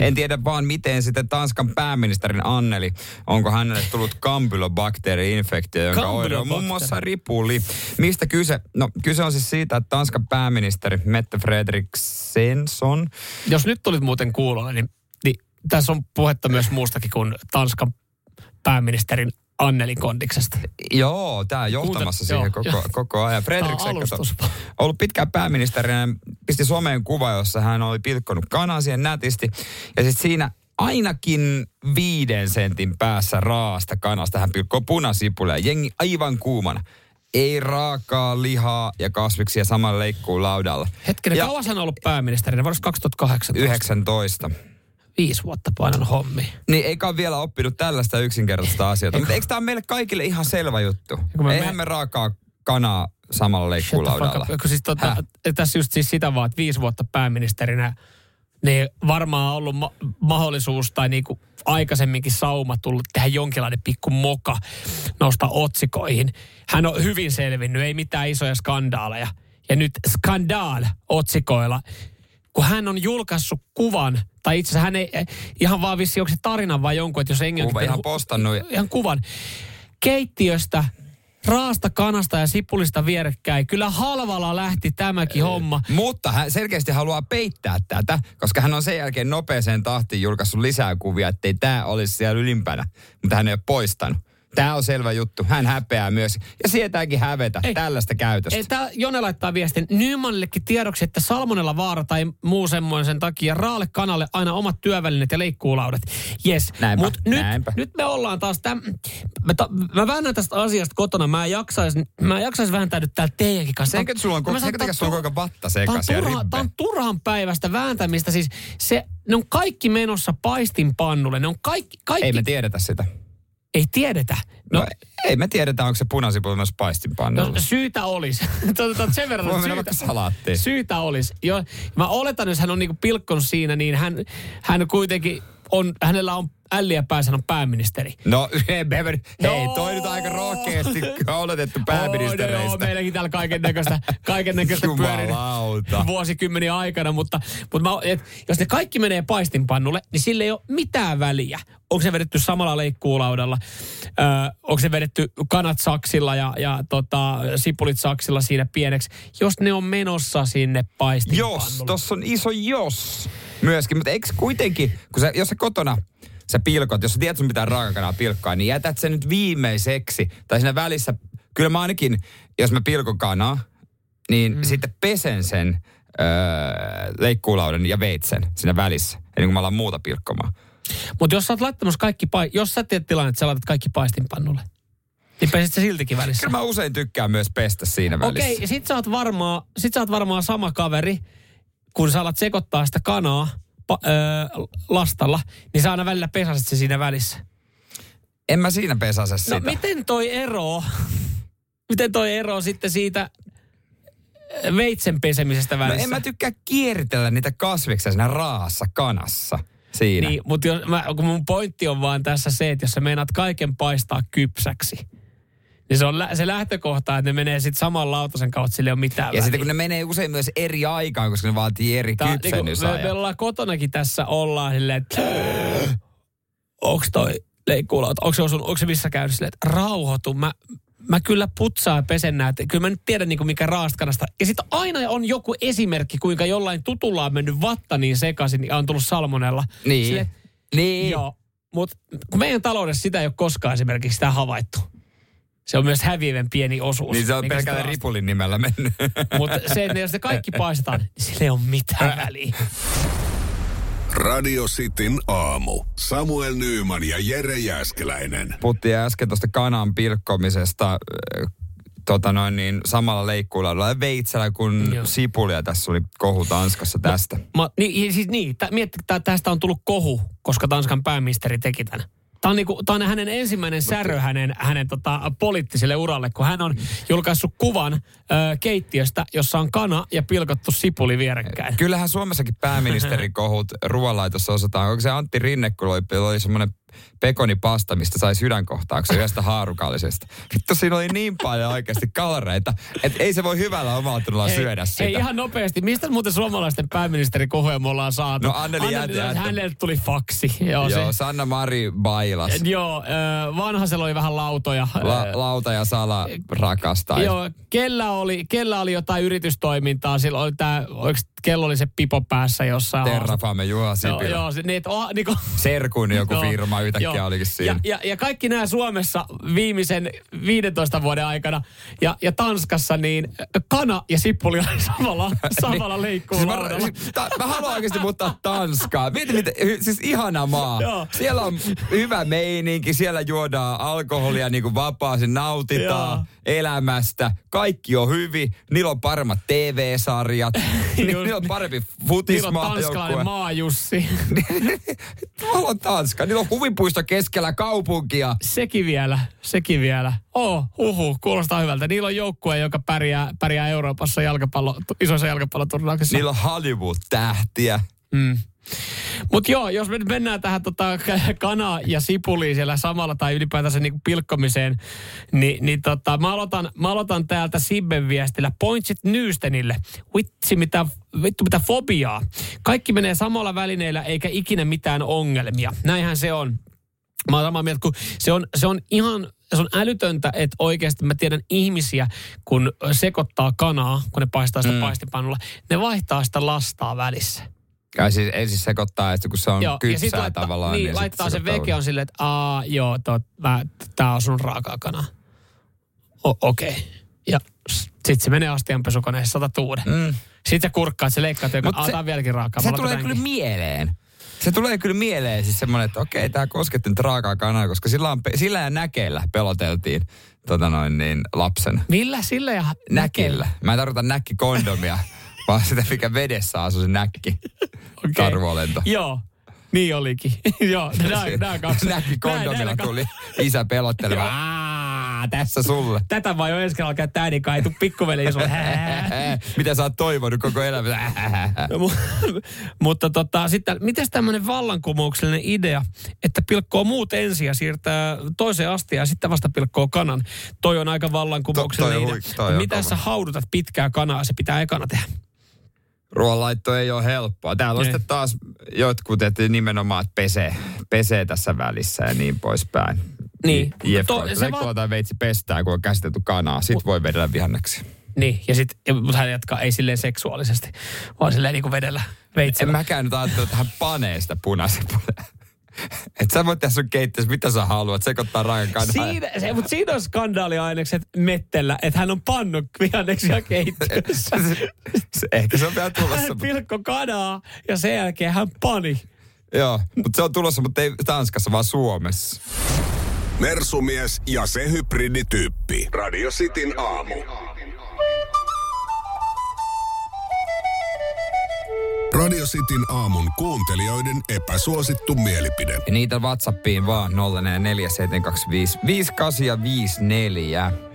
En tiedä vaan miten sitten Tanskan pääministerin Anneli, onko hänelle tullut kampylobakteeri-infektio, jonka oire on muun muassa ripuli. Mistä kyse? No kyse on siis siitä, että Tanskan pääministeri Mette Frederiksenson. Jos nyt tulit muuten kuulolle, niin, niin tässä on puhetta myös muustakin kuin Tanskan pääministerin Anneli Kondiksesta. Joo, tämä johtamassa Kuuntel- siihen joo, koko, joo. koko ajan. Fredrik Tää on ollut pitkään pääministerinä, pisti someen kuva, jossa hän oli pilkkonut kanan siihen nätisti. Ja sitten siinä ainakin viiden sentin päässä raasta kanasta hän pilkkoo punasipulia. Jengi aivan kuumana. Ei raakaa lihaa ja kasviksia saman leikkuun laudalla. Hetkinen, Ja- kauan hän on ollut pääministerinä? Vuodesta 2018. 19. Viisi vuotta painan hommi. Niin eikä ole vielä oppinut tällaista yksinkertaista asiaa. Mutta eikö tämä ole meille kaikille ihan selvä juttu? mä Eihän me- me raakaa kanaa samalla. Kun siis tota, tässä just siis sitä vaan, että viisi vuotta pääministerinä, niin varmaan ollut ma- mahdollisuus tai niinku aikaisemminkin sauma tullut tehdä jonkinlainen pikku moka nousta otsikoihin. Hän on hyvin selvinnyt, ei mitään isoja skandaaleja. Ja nyt skandaal otsikoilla, kun hän on julkaissut kuvan, tai itse asiassa hän ei eh, ihan vaan vissi, onko se tarina vai jonkun, että jos engi Kuva ihan postannut. ihan kuvan. Keittiöstä, raasta kanasta ja sipulista vierekkäin. Kyllä halvalla lähti tämäkin homma. Mutta hän selkeästi haluaa peittää tätä, koska hän on sen jälkeen nopeeseen tahtiin julkaissut lisää kuvia, ettei tämä olisi siellä ylimpänä. Mutta hän ei ole poistanut. Tämä on selvä juttu. Hän häpeää myös ja sietääkin hävetä Ei. tällaista käytöstä. Ei, tää Jone laittaa viestin Nymanillekin tiedoksi, että salmonella vaara tai muu semmoisen takia raalle kanalle aina omat työvälineet ja leikkuulaudat. Yes, Näinpä, mutta nyt, näinpä. nyt me ollaan taas täm, mä, ta, mä väännän tästä asiasta kotona. Mä jaksaisin, mä jaksaisin vääntää nyt täällä teidänkin kanssa. Senkö sulla on, sanon, senkö sulla on koko vatta sekas ja turha, on turhan päivästä vääntämistä. Siis se, ne on kaikki menossa paistinpannulle. Ne on kaikki, kaikki Ei me tiedetä sitä. Ei tiedetä. No, No, ei me tiedetä, onko se punasipuli myös paistinpannulla. no syytä olisi. (laughs) Tuota, sen verran, Voi syytä, salaattiin. syytä olisi. Jo, mä oletan, jos hän on niinku pilkkonut siinä, niin hän, hän kuitenkin on, hänellä on älliä päässä, on pääministeri. No, (laughs) hei, hei No. toi nyt aika rohkeasti oletettu Oh, no pääministereistä. meilläkin täällä kaiken näköistä, kaiken näköistä pyörinyt vuosikymmeniä aikana, mutta, mutta mä, et, jos ne kaikki menee paistinpannulle, niin sille ei ole mitään väliä. Onko se vedetty samalla leikkuulaudalla, öö, onko se vedetty kanat saksilla ja, ja tota, sipulit saksilla siinä pieneksi, jos ne on menossa sinne paistinpannulle. Jos, tossa on iso jos myöskin. Mutta eikö kuitenkin, kun sä, jos sä kotona sä pilkot, jos sä tiedät sun pitää raakakanaa pilkkaa, niin jätät sen nyt viimeiseksi. Tai siinä välissä, kyllä mä ainakin, jos mä pilkon kanaa, niin mm. sitten pesen sen öö, leikkuulaudan ja veitsen siinä välissä. Ennen kuin mä alan muuta pilkkomaan. Mutta jos sä oot laittamassa kaikki, pai- jos sä teet tilanne, että sä laitat kaikki paistinpannulle, niin pesit se siltikin välissä. Kyllä mä usein tykkään myös pestä siinä välissä. Okei, okay, sit sä, oot varmaan, sit sä oot varmaan sama kaveri, kun sä alat sekoittaa sitä kanaa pa- öö, lastalla, niin sä aina välillä pesaset se siinä välissä. En mä siinä pesase No sitä. miten toi ero, miten toi ero sitten siitä veitsen pesemisestä No välissä? en mä tykkää kieritellä niitä kasviksia siinä raassa kanassa. Siinä. Niin, mutta jos, mä, kun mun pointti on vaan tässä se, että jos sä meinaat kaiken paistaa kypsäksi, niin se on lä- se lähtökohta, että ne menee sitten saman lautasen kautta, sille ei ole mitään Ja väliä. sitten kun ne menee usein myös eri aikaan, koska ne vaatii eri Tää, niinku, me, me kypsennysajan. ollaan kotonakin tässä ollaan silleen, että onks toi leikkuulauta, onko se, osun, onko se missä käynyt silleen, että rauhoitu, mä, mä kyllä putsaan ja pesen näitä. Kyllä mä nyt tiedän niin mikä raaskanasta. Ja sitten aina on joku esimerkki, kuinka jollain tutulla on mennyt vatta niin sekaisin ja on tullut salmonella. Niin. Silleen, Niin. Joo, mutta meidän taloudessa sitä ei ole koskaan esimerkiksi sitä havaittu. Se on myös häviävän pieni osuus. Niin se on pelkällä ripulin nimellä mennyt. (laughs) Mutta se, että jos ne kaikki paistetaan, niin sillä ei ole mitään väliä. Radio Cityn aamu. Samuel Nyyman ja Jere Jäskeläinen. Puhuttiin äsken tuosta kanan pilkkomisesta. tota noin, niin samalla leikkuulla ja veitsellä kuin Joo. sipulia. Tässä oli kohu Tanskassa tästä. Ma, niin, siis niin, tä, mietti, tä, tästä on tullut kohu, koska Tanskan pääministeri teki tämän. Tämä on, niinku, tämä on hänen ensimmäinen särö hänen, hänen tota, poliittiselle uralle, kun hän on julkaissut kuvan ö, keittiöstä, jossa on kana ja pilkottu sipuli vierekkäin. Kyllähän Suomessakin pääministerikohut (laughs) ruoanlaitossa osataan. Onko se Antti Rinne, kun oli, oli semmoinen pekonipasta, mistä sai sydänkohtauksen yhdestä haarukallisesta. Vittu, siinä oli niin paljon oikeasti kaloreita, että ei se voi hyvällä omalla syödä sitä. Hei, ihan nopeasti. Mistä muuten suomalaisten pääministerikohuja me ollaan saatu? No, Anneli Jäätelä. Hänelle tuli faksi. Joo, Joo, se, Sanna Mari bailas. joo ö, vanhasella oli vähän lautoja. La, lauta ja sala rakastaa. Joo, kellä oli, kellä oli jotain yritystoimintaa, silloin oli tää, kello oli se pipo päässä jossain. Terrafame Juha Joo, Sipilä. joo, se, niin, oh, niin kuin, Serkun joku (laughs) Joo, firma yhtäkkiä joo. olikin siinä. Ja, ja, ja kaikki nämä Suomessa viimeisen 15 vuoden aikana ja, ja Tanskassa, niin kana ja sippuli oli (laughs) samalla, samalla Siis mä, siis ta, mä haluan oikeasti muuttaa Tanskaa. Mieti, miten, hy- siis ihana maa. Joo. Siellä on hyvä meininki, siellä juodaan alkoholia niin kuin vapaasti, nautitaan Joo. elämästä. Kaikki on hyvin, niillä on paremmat TV-sarjat, (laughs) niillä on parempi Niillä on tanskalainen maajussi. (laughs) Mä haluan Tanska, niillä on huvipuisto keskellä kaupunkia. Sekin vielä, sekin vielä. Oh, huhu, kuulostaa hyvältä. Niillä on joukkue, joka pärjää, pärjää Euroopassa jalkapallo, isoissa jalkapalloturnauksissa. Niillä on Hollywood-tähtiä. Mm. Mutta joo, jos me nyt mennään tähän tota, k- kana- ja sipuliin siellä samalla tai ylipäätänsä niinku pilkkomiseen, niin, niin tota, mä, aloitan, mä aloitan täältä Sibben viestillä. Pointsit Nyystenille. Vitsi, mitä, vittu mitä fobiaa. Kaikki menee samalla välineillä eikä ikinä mitään ongelmia. Näinhän se on. Mä oon samaa mieltä, kun se on, se on ihan se on älytöntä, että oikeasti mä tiedän ihmisiä, kun sekoittaa kanaa, kun ne paistaa sitä mm. paistipannulla, ne vaihtaa sitä lastaa välissä. Ja siis ensin sekoittaa, että kun se on Joo, ja kypsää sitten laittaa, tavallaan. niin, sit laittaa se veke on silleen, että aa, joo, to, mä, tää on sun raakaa kanaa. O- Okei. Okay. Ja sitten se menee astianpesukoneessa, saatat uuden. Mm. Sitten sä kurkkaat, se leikkaat, se- aa, vieläkin raakaa. Se tulee kyllä mieleen. Se tulee kyllä mieleen siis semmoinen, että okei, tämä kosketti nyt raakaa kanaa, koska sillä, on, sillä ja näkeillä peloteltiin tota noin niin, lapsen. Millä sillä ja Näkillä. Mä en tarkoita näkkikondomia, (laughs) vaan sitä, mikä vedessä asuu se näkki. Karvolento. Joo, niin olikin. (laughs) joo, nää kaksi. Näkki Nää- kondomilla tuli isä pelottelemaan. Aa, tässä sulle. Tätä vaan jo ensi kerralla käyttää äidin kaitu pikkuveli sulle. (laughs) Mitä sä oot toivonut koko elämä? No, mu- (laughs) Mutta tota, sitten, miten tämmöinen vallankumouksellinen idea, että pilkkoo muut ensin ja siirtää toiseen asti ja sitten vasta pilkkoo kanan. Toi on aika vallankumouksellinen idea. Miten sä haudutat pitkää kanaa, se pitää ekana tehdä. Ruoanlaitto ei ole helppoa. Täällä on Ei. sitten taas jotkut, että nimenomaan että pesee, pesee tässä välissä ja niin poispäin. Niin. Jef, To- se va- tai veitsi pestää, kun on käsitelty kanaa. Sit voi vedellä vihanneksi. Niin, ja sitten, mutta hän jatkaa ei silleen seksuaalisesti, vaan silleen niin kuin vedellä En veitsellä. mäkään nyt ajattele, että hän panee sitä punaisen Että sä voit tehdä sun keittiössä, mitä sä haluat, sekoittaa raakan kanaa. Siinä, se, mutta siinä on skandaaliainekset Mettellä, että hän on pannut vihanneksia keittiössä. (laughs) Se- Ehkä se on vielä tulossa. hän pilkko kanaa ja sen jälkeen hän pani. Joo, mutta se on tulossa, mutta ei Tanskassa, vaan Suomessa. Mersumies ja se hybridityyppi. Radio Cityn aamu. Radio Cityn aamun kuuntelijoiden epäsuosittu mielipide. Ja niitä WhatsAppiin vaan 0447255854.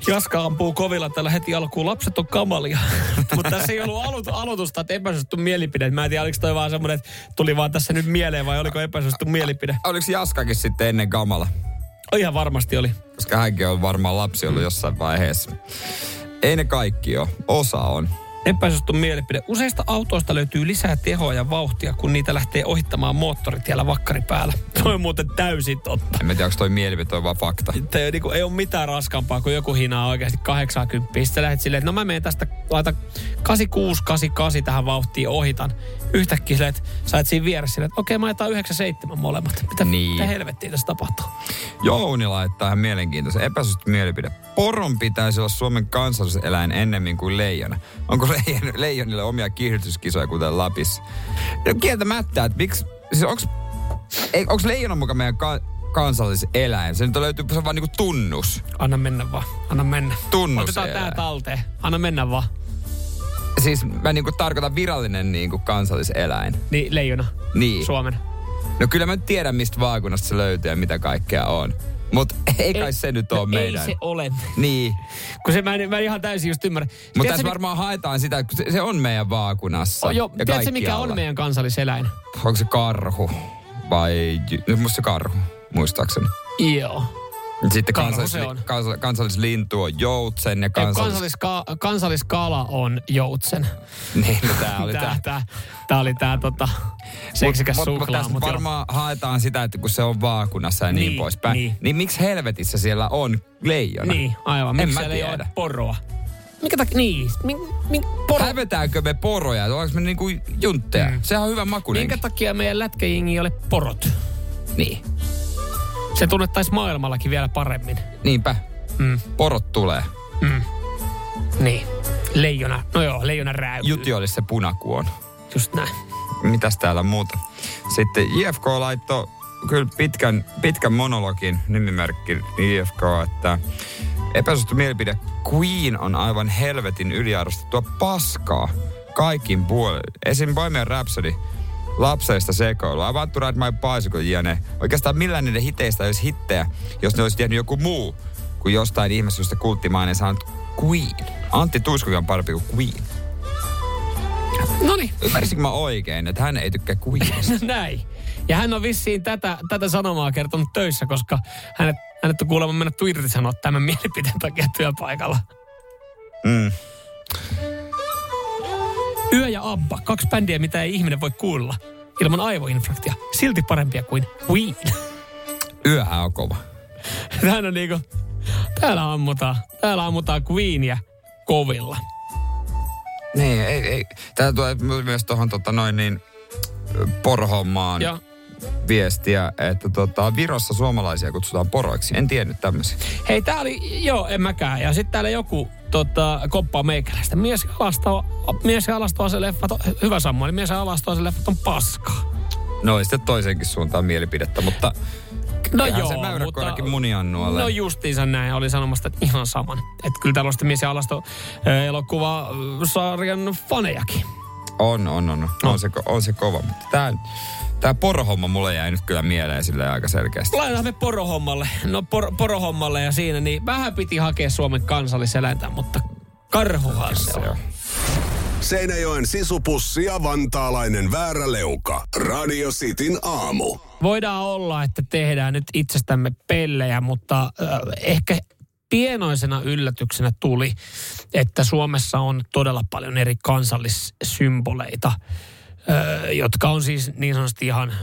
Jaska ampuu kovilla tällä heti alkuun. Lapset on kamalia. (laughs) Mutta tässä ei ollut alo- aloitusta, että epäsuosittu mielipide. Mä en tiedä, oliko toi vaan semmoinen, että tuli vaan tässä nyt mieleen vai oliko epäsuosittu mielipide. Oliko Jaskakin sitten ennen kamala? Oh, ihan varmasti oli. Koska hänkin on varmaan lapsi ollut jossain vaiheessa. Ei ne kaikki ole. Osa on. Epäsuosittu mielipide. Useista autoista löytyy lisää tehoa ja vauhtia, kun niitä lähtee ohittamaan moottoritiellä vakkari päällä. (laughs) Toi on muuten täysin totta. En tiedä, onko toi mielipide, toi vaan fakta. Te, niin kuin, ei ole mitään raskaampaa, kun joku hinaa oikeasti 80. Sitten lähdet silleen, että no mä menen tästä, laita 86, 88 tähän vauhtiin ohitan. Yhtäkkiä silleen, että sä et siinä vieressä että okei mä ajetaan 97 molemmat. Mitä, Niin. mitä helvettiä tässä tapahtuu? Jouni laittaa ihan mielenkiintoisen epäsuosittu mielipide. Poron pitäisi olla Suomen kansalliseläin ennemmin kuin leijona. Onko (laughs) leijon, leijonille omia kiihdytyskisoja kuten Lapissa? No kieltämättä, että miksi, siis onks, ei, onks leijona mukaan meidän ka, kansalliseläin. Se nyt löytyy, se on vaan niinku tunnus. Anna mennä vaan. Anna mennä. Tunnus Otetaan tää talteen. Anna mennä vaan. Siis mä niinku tarkoitan virallinen niinku kansalliseläin. Niin, leijona. Niin. Suomen. No kyllä mä nyt tiedän, mistä vaakunasta se löytyy ja mitä kaikkea on. Mutta ei kai se nyt ole no meidän. Ei se ole. Niin. Kun se mä en, mä en ihan täysin just ymmärrä. Mutta tässä varmaan haetaan sitä, kun se, se on meidän vaakunassa. Oh, joo, ja tiedätkö mikä on meidän kansalliseläin? Onko se karhu? Vai... No, musta se karhu, muistaakseni. Joo. Sitten kansallis, on. Kansall, kansallislintu on joutsen ja Ei, kansallis... Kansalliska- kansalliskala on joutsen. (laughs) Niin, no tää oli tää, tää. tää, tää oli tää tota, seksikäs mut, suklaa. tästä mut varmaan haetaan sitä, että kun se on vaakunassa ja niin, Niin, poispäin. Niin. niin. miksi helvetissä siellä on leijona? Niin, aivan. En Miksi siellä ei tiedä. ole poroa? Mikä takia? Niin. Min, min, poro. Hävetäänkö me poroja? Onko me niinku juntteja? Mm. Sehän on hyvä makuinen. Minkä takia meidän lätkäjengi ei ole porot? Niin. Se tunnettaisi maailmallakin vielä paremmin. Niinpä. Mm. Porot tulee. Mm. Niin. Leijona. No joo, leijona rääkyy. Jutti olisi se punakuon. Just näin. Mitäs täällä muuta? Sitten IFK laittoi kyllä pitkän, pitkän monologin nimimerkki IFK, että epäsuosittu mielipide Queen on aivan helvetin yliarvostettua paskaa kaikin puolin. Esim. Bohemian Rhapsody lapseista sekoilu. I want to ride my bicycle, jne. Oikeastaan millään niiden hiteistä olisi hittejä, jos ne olisi tehnyt joku muu kuin jostain ihmisestä kulttimainen saanut Queen. Antti Tuiskukin on parempi kuin Queen. Noniin. Ymmärsinkö mä oikein, että hän ei tykkää Queenista? (laughs) Näin. Ja hän on vissiin tätä, tätä sanomaa kertonut töissä, koska hänet, hänet on kuulemma mennä irti sanoa tämän mielipiteen takia työpaikalla. Mm. Yö ja Abba, kaksi bändiä, mitä ei ihminen voi kuulla ilman aivoinfraktia. Silti parempia kuin Queen. (laughs) Yöhän on kova. Tähän on niinku, täällä ammutaan, täällä ammutaan Queenia kovilla. Niin, ei, ei. Tää tulee myös tuohon tota noin niin porhommaan Ja viestiä, että tota, Virossa suomalaisia kutsutaan poroiksi. En tiennyt tämmöisiä. hei, tää oli, joo, en mäkään. Ja sitten täällä joku tota, koppaa meikäläistä. Mies ja alasto, mies alastoa leffat on, hyvä Samueli, mies alastoa leffat on paskaa. No sitten toisenkin suuntaan mielipidettä, mutta No joo, se mäyräkoirakin muniannualle. No justiinsa näin, oli sanomasta, että ihan saman. Että kyllä täällä on sitten mies ja alasto elokuva-sarjan fanejakin. On, on, on. On, se, on se kova. Mutta tää, tää porohomma mulle jäi nyt kyllä mieleen sille aika selkeästi. Laitetaan me porohommalle. No por, porohommalle ja siinä, niin vähän piti hakea Suomen kansalliseläintä, mutta karhuhan se on. Seinäjoen sisupussi ja vantaalainen vääräleuka. Radio Cityn aamu. Voidaan olla, että tehdään nyt itsestämme pellejä, mutta äh, ehkä pienoisena yllätyksenä tuli, että Suomessa on todella paljon eri kansallissymboleita, jotka on siis niin sanotusti ihan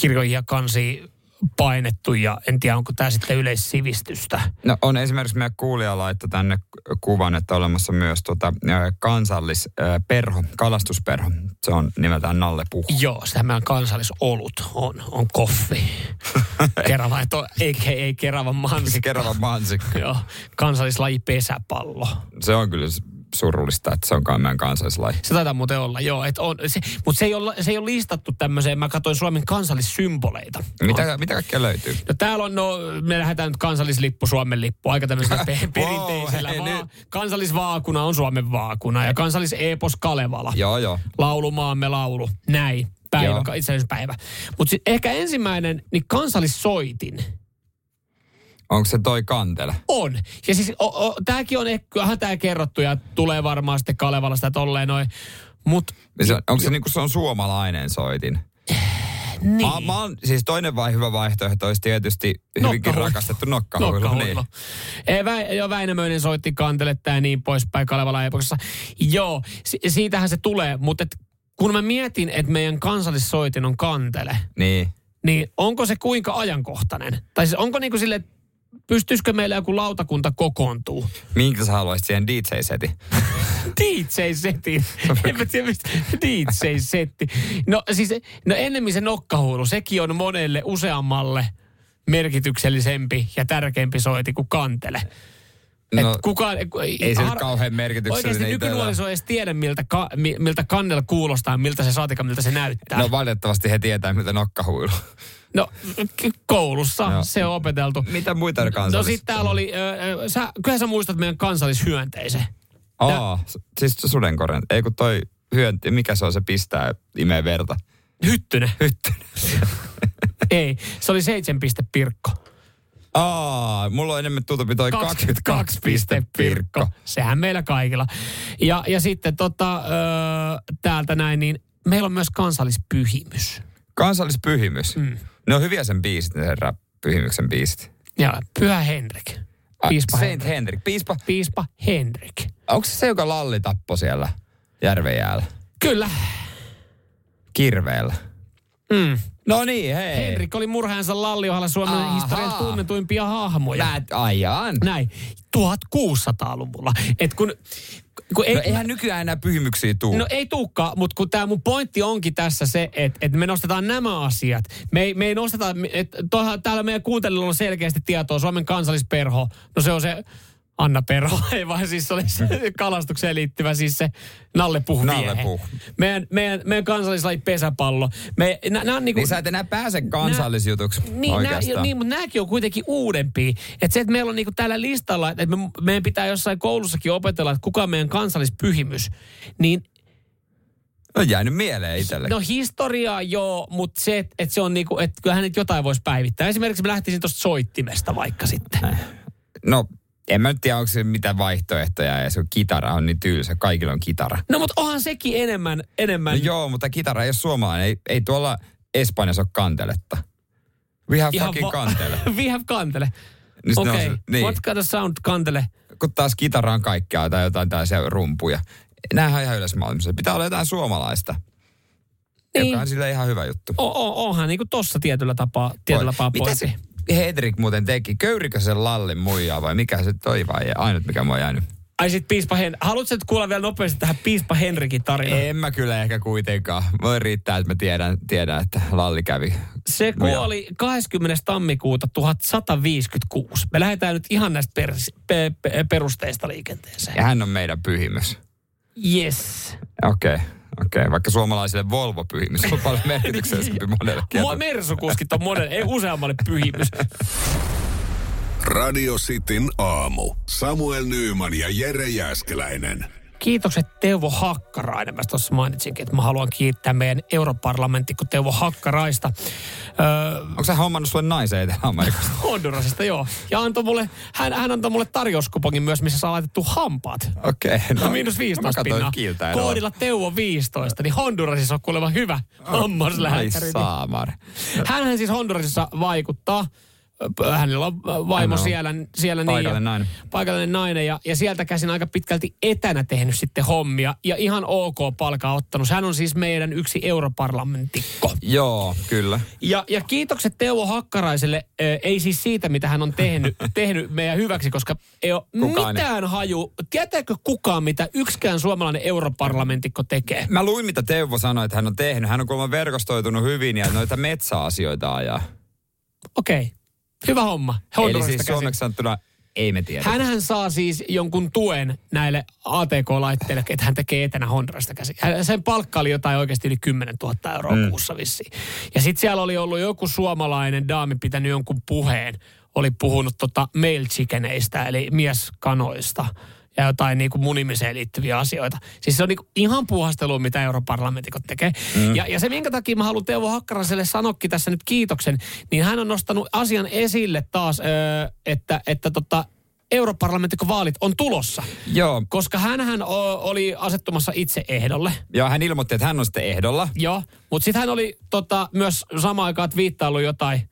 kirjoja kansi painettu ja en tiedä, onko tämä sitten yleissivistystä. No on esimerkiksi meidän kuulija laittoi tänne kuvan, että on olemassa myös tota, kansallisperho, kalastusperho. Se on nimeltään Nalle Puhu. Joo, sehän meidän kansallisolut on, on koffi. (laughs) Kerava, että on, eikä ei Keravan mansikka. Kerava mansikka. (laughs) Joo, kansallislaji pesäpallo. Se on kyllä surullista, että se onkaan meidän kansallislaji. Se taitaa muuten olla, joo. Et on, se, mutta se ei, ole, se ei ole listattu tämmöiseen, mä katsoin Suomen kansallissymboleita. Mitä, mitä kaikkea löytyy? No täällä on, no me lähdetään nyt kansallislippu, Suomen lippu, aika tämmöisellä pe- (laughs) perinteisellä. hei, Wow, nyt. kansallisvaakuna on Suomen vaakuna ja kansallisepos Kalevala. Joo, joo. Laulumaamme laulu, näin, päivä, itsenäisyyspäivä. Mutta ehkä ensimmäinen, niin kansallissoitin. Onko se toi kantele? On. Ja siis o, o, tääkin on, ehkä- kyllähän tää kerrottu ja tulee varmaan sitten Kalevalasta tolleen noin. Mut Se, onko se niinku se on suomalainen soitin? niin. Mä, mä oon, siis toinen vai hyvä vaihtoehto olisi tietysti hyvinkin Nokkahuilu. rakastettu nokkahuilu. Nokkahuilu. Niin. Ei, Vä, joo, Väinämöinen soitti kanteletta ja niin poispäin Kalevala epoksessa. Joo, si- siitähän se tulee, mutta et, kun mä mietin, että meidän kansallissoitin on kantele, niin. niin onko se kuinka ajankohtainen? Tai siis onko niinku sille, pystyisikö meillä joku lautakunta kokoontuu? Minkä sä haluaisit siihen DJ-setin? (laughs) DJ-setin. (laughs) En mä tiedä mistä. DJ-setti. No siis, no ennemmin se nokkahuulu, sekin on monelle useammalle merkityksellisempi ja tärkeämpi soiti kuin kantele. No, et kukaan, ei se nyt kauhean merkityksellinen Oikeasti nykynuoriso ei edes tiedä, miltä, ka, mi- miltä kannella kuulostaa, miltä se saatika, miltä se näyttää. no valitettavasti he tietää, miltä nokkahuilu. No, koulussa Joo. se on opeteltu. Mitä muita No kansallis... sitten täällä oli, ö, sä, kyllä sä muistat meidän kansallishyönteisen. Aa, s- siis sudenkorjan. Ei kun toi hyönti, mikä se on, se pistää, imee verta. Hyttynen. Hyttynen. Ei, se oli seitsemän piste pirkko. Aa, mulla on enemmän tutumpi toi 22 piste pirkko. Sehän meillä kaikilla. Ja, ja sitten tota, ö, täältä näin, niin meillä on myös kansallispyhimys. Kansallispyhimys. Mm. Ne on hyviä sen biisit, ne herra pyhimyksen biisit. Ja Pyhä Henrik. Piispa Saint Henrik. Henrik. Piispa, Piispa Henrik. onko se se, joka lalli tappo siellä järven jäällä? Kyllä. Kirveellä. Mm. No niin, hei. Henrik oli murhaansa Lalliohalla Suomen Ahaa. historian tunnetuimpia hahmoja. Mä ajan. Näin. 1600-luvulla. Et kun, kun ei, No eihän nykyään enää pyhimyksiä tuu. No ei tuukka, mutta kun tämä mun pointti onkin tässä se, että, että me nostetaan nämä asiat. Me ei, me ei nosteta, että täällä meidän kuuntelijoilla on selkeästi tietoa, Suomen kansallisperho, no se on se Anna Perho, (laughs) ei vaan siis se oli se (laughs) kalastukseen liittyvä siis se nallepuh Nallepuh. Meidän, meidän, meidän kansallislaji pesäpallo. Me, nä, nä on niinku, Niin sä et enää pääse kansallisjutuksi niin, oikeastaan. nää, niin, mutta nämäkin on kuitenkin uudempia. Että se, että meillä on niinku täällä listalla, että me, meidän pitää jossain koulussakin opetella, että kuka on meidän kansallispyhimys, niin On jäänyt mieleen itselle. No historiaa joo, mutta se, että et se on niinku, että kyllähän nyt jotain voisi päivittää. Esimerkiksi mä lähtisin tuosta soittimesta vaikka sitten. No, en mä nyt tiedä, onko se mitään vaihtoehtoja ja se kitara on niin tylsä. Kaikilla on kitara. No mutta onhan sekin enemmän, enemmän. No joo, mutta kitara ei ole suomalainen. Ei, ei tuolla Espanjassa ole kanteletta. We have fucking kantele. (laughs) We have kantele. Niin on Okei, se- niin. what kind of sound kantele? Kun taas kitara on kaikkea tai jotain tällaisia rumpuja. Nämähän on ihan yleismaailmassa. Pitää olla jotain suomalaista. Niin. Joka on sille ihan hyvä juttu. O, o, onhan niinku tossa tietyllä tapaa, tietyllä tapaa Mitä se. Hedrik muuten teki? Köyrikö sen lallin muijaa vai mikä se toi vai ainut mikä mua jäänyt? Ai sit Piispa Hen... Haluatko kuulla vielä nopeasti tähän Piispa Henrikin tarinaan? En mä kyllä ehkä kuitenkaan. Voi riittää, että mä tiedän, tiedän että lalli kävi. Se kuoli 20. tammikuuta 1156. Me lähdetään nyt ihan näistä per, pe, pe, perusteista liikenteeseen. Ja hän on meidän pyhimys. Yes. Okei, okay, okei. Okay. Vaikka suomalaisille Volvo-pyhimys on paljon (laughs) merkityksellisempi monelle Mua mersukuskit on monen, ei useammalle pyhimys. Radio Cityn aamu. Samuel Nyyman ja Jere Jäskeläinen. Kiitokset Teuvo Hakkarainen. Mä tuossa mainitsinkin, että mä haluan kiittää meidän europarlamentikko Teuvo Hakkaraista. Öö, Onko sä hommannut sulle naisen Etelä-Amerikasta? (laughs) Hondurasista, joo. Ja antoi mulle, hän, hän antoi mulle tarjouskupongin myös, missä saa laitettu hampaat. Okei. No, miinus 15 Mä katsoin pinnaa. Koodilla Teuvo 15, niin Hondurasissa on kuulemma hyvä hammaslääkäri. Ai saamar. Hänhän siis Hondurasissa vaikuttaa. Hänellä on vaimo Hän on siellä, siellä niin. paikallinen ja- nainen. Paikallinen nainen ja, ja sieltä käsin aika pitkälti etänä tehnyt sitten hommia. Ja ihan ok palkaa ottanut. Hän on siis meidän yksi europarlamentikko. Joo, kyllä. Ja, ja kiitokset Teuvo Hakkaraiselle, ö, ei siis siitä, mitä hän on tehnyt, (laughs) tehnyt meidän hyväksi, koska ei ole Kukaan ei. mitään haju. Tietääkö kukaan, mitä yksikään suomalainen europarlamentikko tekee? Mä luin, mitä Teuvo sanoi, että hän on tehnyt. Hän on kuulemma verkostoitunut hyvin ja noita metsäasioita ajaa. Okei, hyvä homma. Eli Hondurasista siis käsin. suomeksi sanottuna ei me tiedä. Hänhän saa siis jonkun tuen näille ATK-laitteille, että hän tekee etänä Hondurasta käsin. Hän- Sen palkka oli jotain oikeasti yli 10 000 euroa mm. kuussa vissiin. Ja sitten siellä oli ollut joku suomalainen daami pitänyt jonkun puheen. Oli puhunut tota male chickeneistä, eli mieskanoista ja jotain niin kuin munimiseen liittyviä asioita. Siis se on niin kuin ihan puuhastelua, mitä europarlamentikot tekee. Mm. Ja, ja se, minkä takia mä haluan Teuvo Hakkaraselle sanokin tässä nyt kiitoksen, niin hän on nostanut asian esille taas, öö, että, että tota, europarlamentikkovaalit on tulossa. Joo. Koska o- oli asettumassa itse ehdolle. Ja hän ilmoitti, että hän on sitten ehdolla. Joo, mutta sitten hän oli tota, myös samaan aikaan twiittaillut jotain,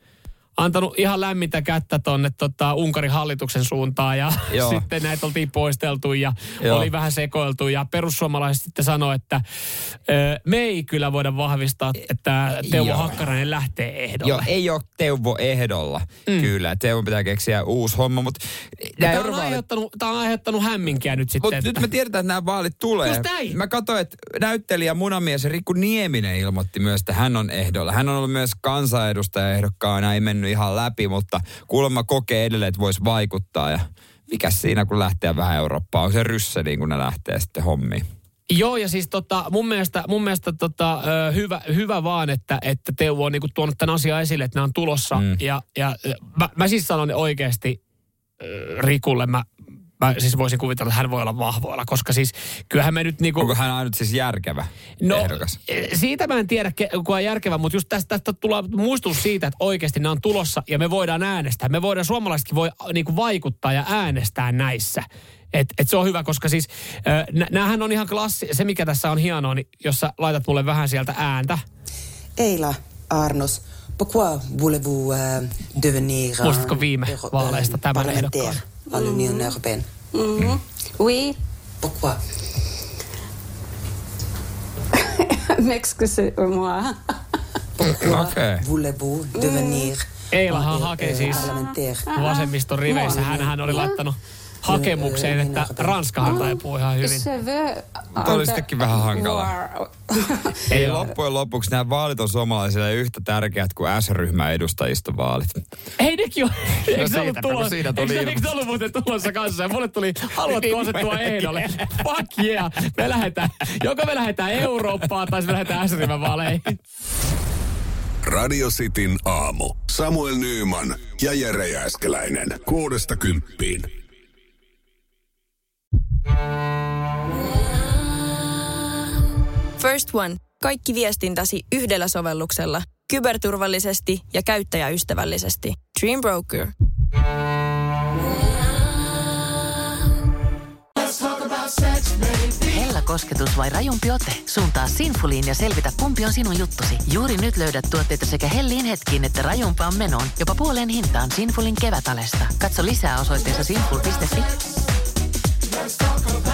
antanut ihan lämmintä kättä tonne tota, Unkarin hallituksen suuntaan ja (laughs) Joo. sitten näitä oltiin poisteltu ja Joo. oli vähän sekoiltu ja perussuomalaiset sitten sanoi, että ö, me ei kyllä voida vahvistaa, että Teuvo Joo. Hakkarainen lähtee ehdolle. Joo, ei ole Teuvo ehdolla. Mm. Kyllä, Teuvo pitää keksiä uusi homma, mutta Tämä on, eurovaalit- aiheuttanut, tämä on aiheuttanut hämminkiä nyt sitten. Mutta että- nyt me tiedetään, että nämä vaalit tulee. Just näin. Mä katsoin, että näyttelijä munamies Rikku Nieminen ilmoitti myös, että hän on ehdolla. Hän on ollut myös kansanedustajaehdokkaana, ei mennyt ihan läpi, mutta kuulemma kokee edelleen, että voisi vaikuttaa. Ja mikä siinä kun lähtee vähän Eurooppaan, on se rysseliin kun ne lähtee sitten hommiin. Joo, ja siis tota, mun mielestä, mun mielestä tota, hyvä, hyvä vaan, että, että Teuvo on niinku tuonut tämän asian esille, että nämä on tulossa. Mm. Ja, ja mä, mä siis sanon oikeasti Rikulle, mä, mä siis voisin kuvitella, että hän voi olla vahvoilla, koska siis kyllähän me nyt niinku... Onko hän ainut siis järkevä No, ehdokas? e, siitä mä en tiedä, kuka on järkevä, mutta just tästä, tästä tulee muistutus siitä, että oikeasti ne on tulossa ja me voidaan äänestää. Me voidaan, suomalaisetkin voi niinku vaikuttaa ja äänestää näissä. Et, et se on hyvä, koska siis näähän on ihan klassi. Se, mikä tässä on hienoa, niin jos sä laitat mulle vähän sieltä ääntä. Eila Arnos, pourquoi voulez-vous euh, devenir Muistatko viime vaaleista un tämän ehdokkaan? À l'Union européenne? Mhm. Oui. Pourquoi (laughs) M'excusez-moi. Pourquoi Okei. voulez-vous devenir Eilahan un, hakee euh, siis parlementaire vasemmiston riveissä. Hän, hän oli laittanut hakemukseen, että Ranskahan taipuu ihan hyvin. Mutta oli sittenkin vähän hankalaa. (laughs) Ei loppujen lopuksi nämä vaalit on suomalaisille yhtä tärkeät kuin S-ryhmän edustajiston vaalit. Ei nekin ole. Eikö se siitä, ollut no tulossa? siitä tuli Eikö, ilmi. eikö se ollut muuten tulossa kanssa? Ja mulle tuli, haluatko asettua ehdolle? Fuck yeah. Me lähdetään, joko me lähdetään Eurooppaan tai me lähdetään S-ryhmän vaaleihin. Radio Cityn aamu. Samuel Nyyman ja Jere Jääskeläinen. Kuudesta kymppiin. First One. Kaikki viestintäsi yhdellä sovelluksella. Kyberturvallisesti ja käyttäjäystävällisesti. Dream Broker. Hella kosketus vai rajumpi ote? Suuntaa Sinfuliin ja selvitä, kumpi on sinun juttusi. Juuri nyt löydät tuotteita sekä hellin hetkiin että rajumpaan menoon. Jopa puoleen hintaan Sinfulin kevätalesta. Katso lisää osoitteessa sinful.fi. let's talk about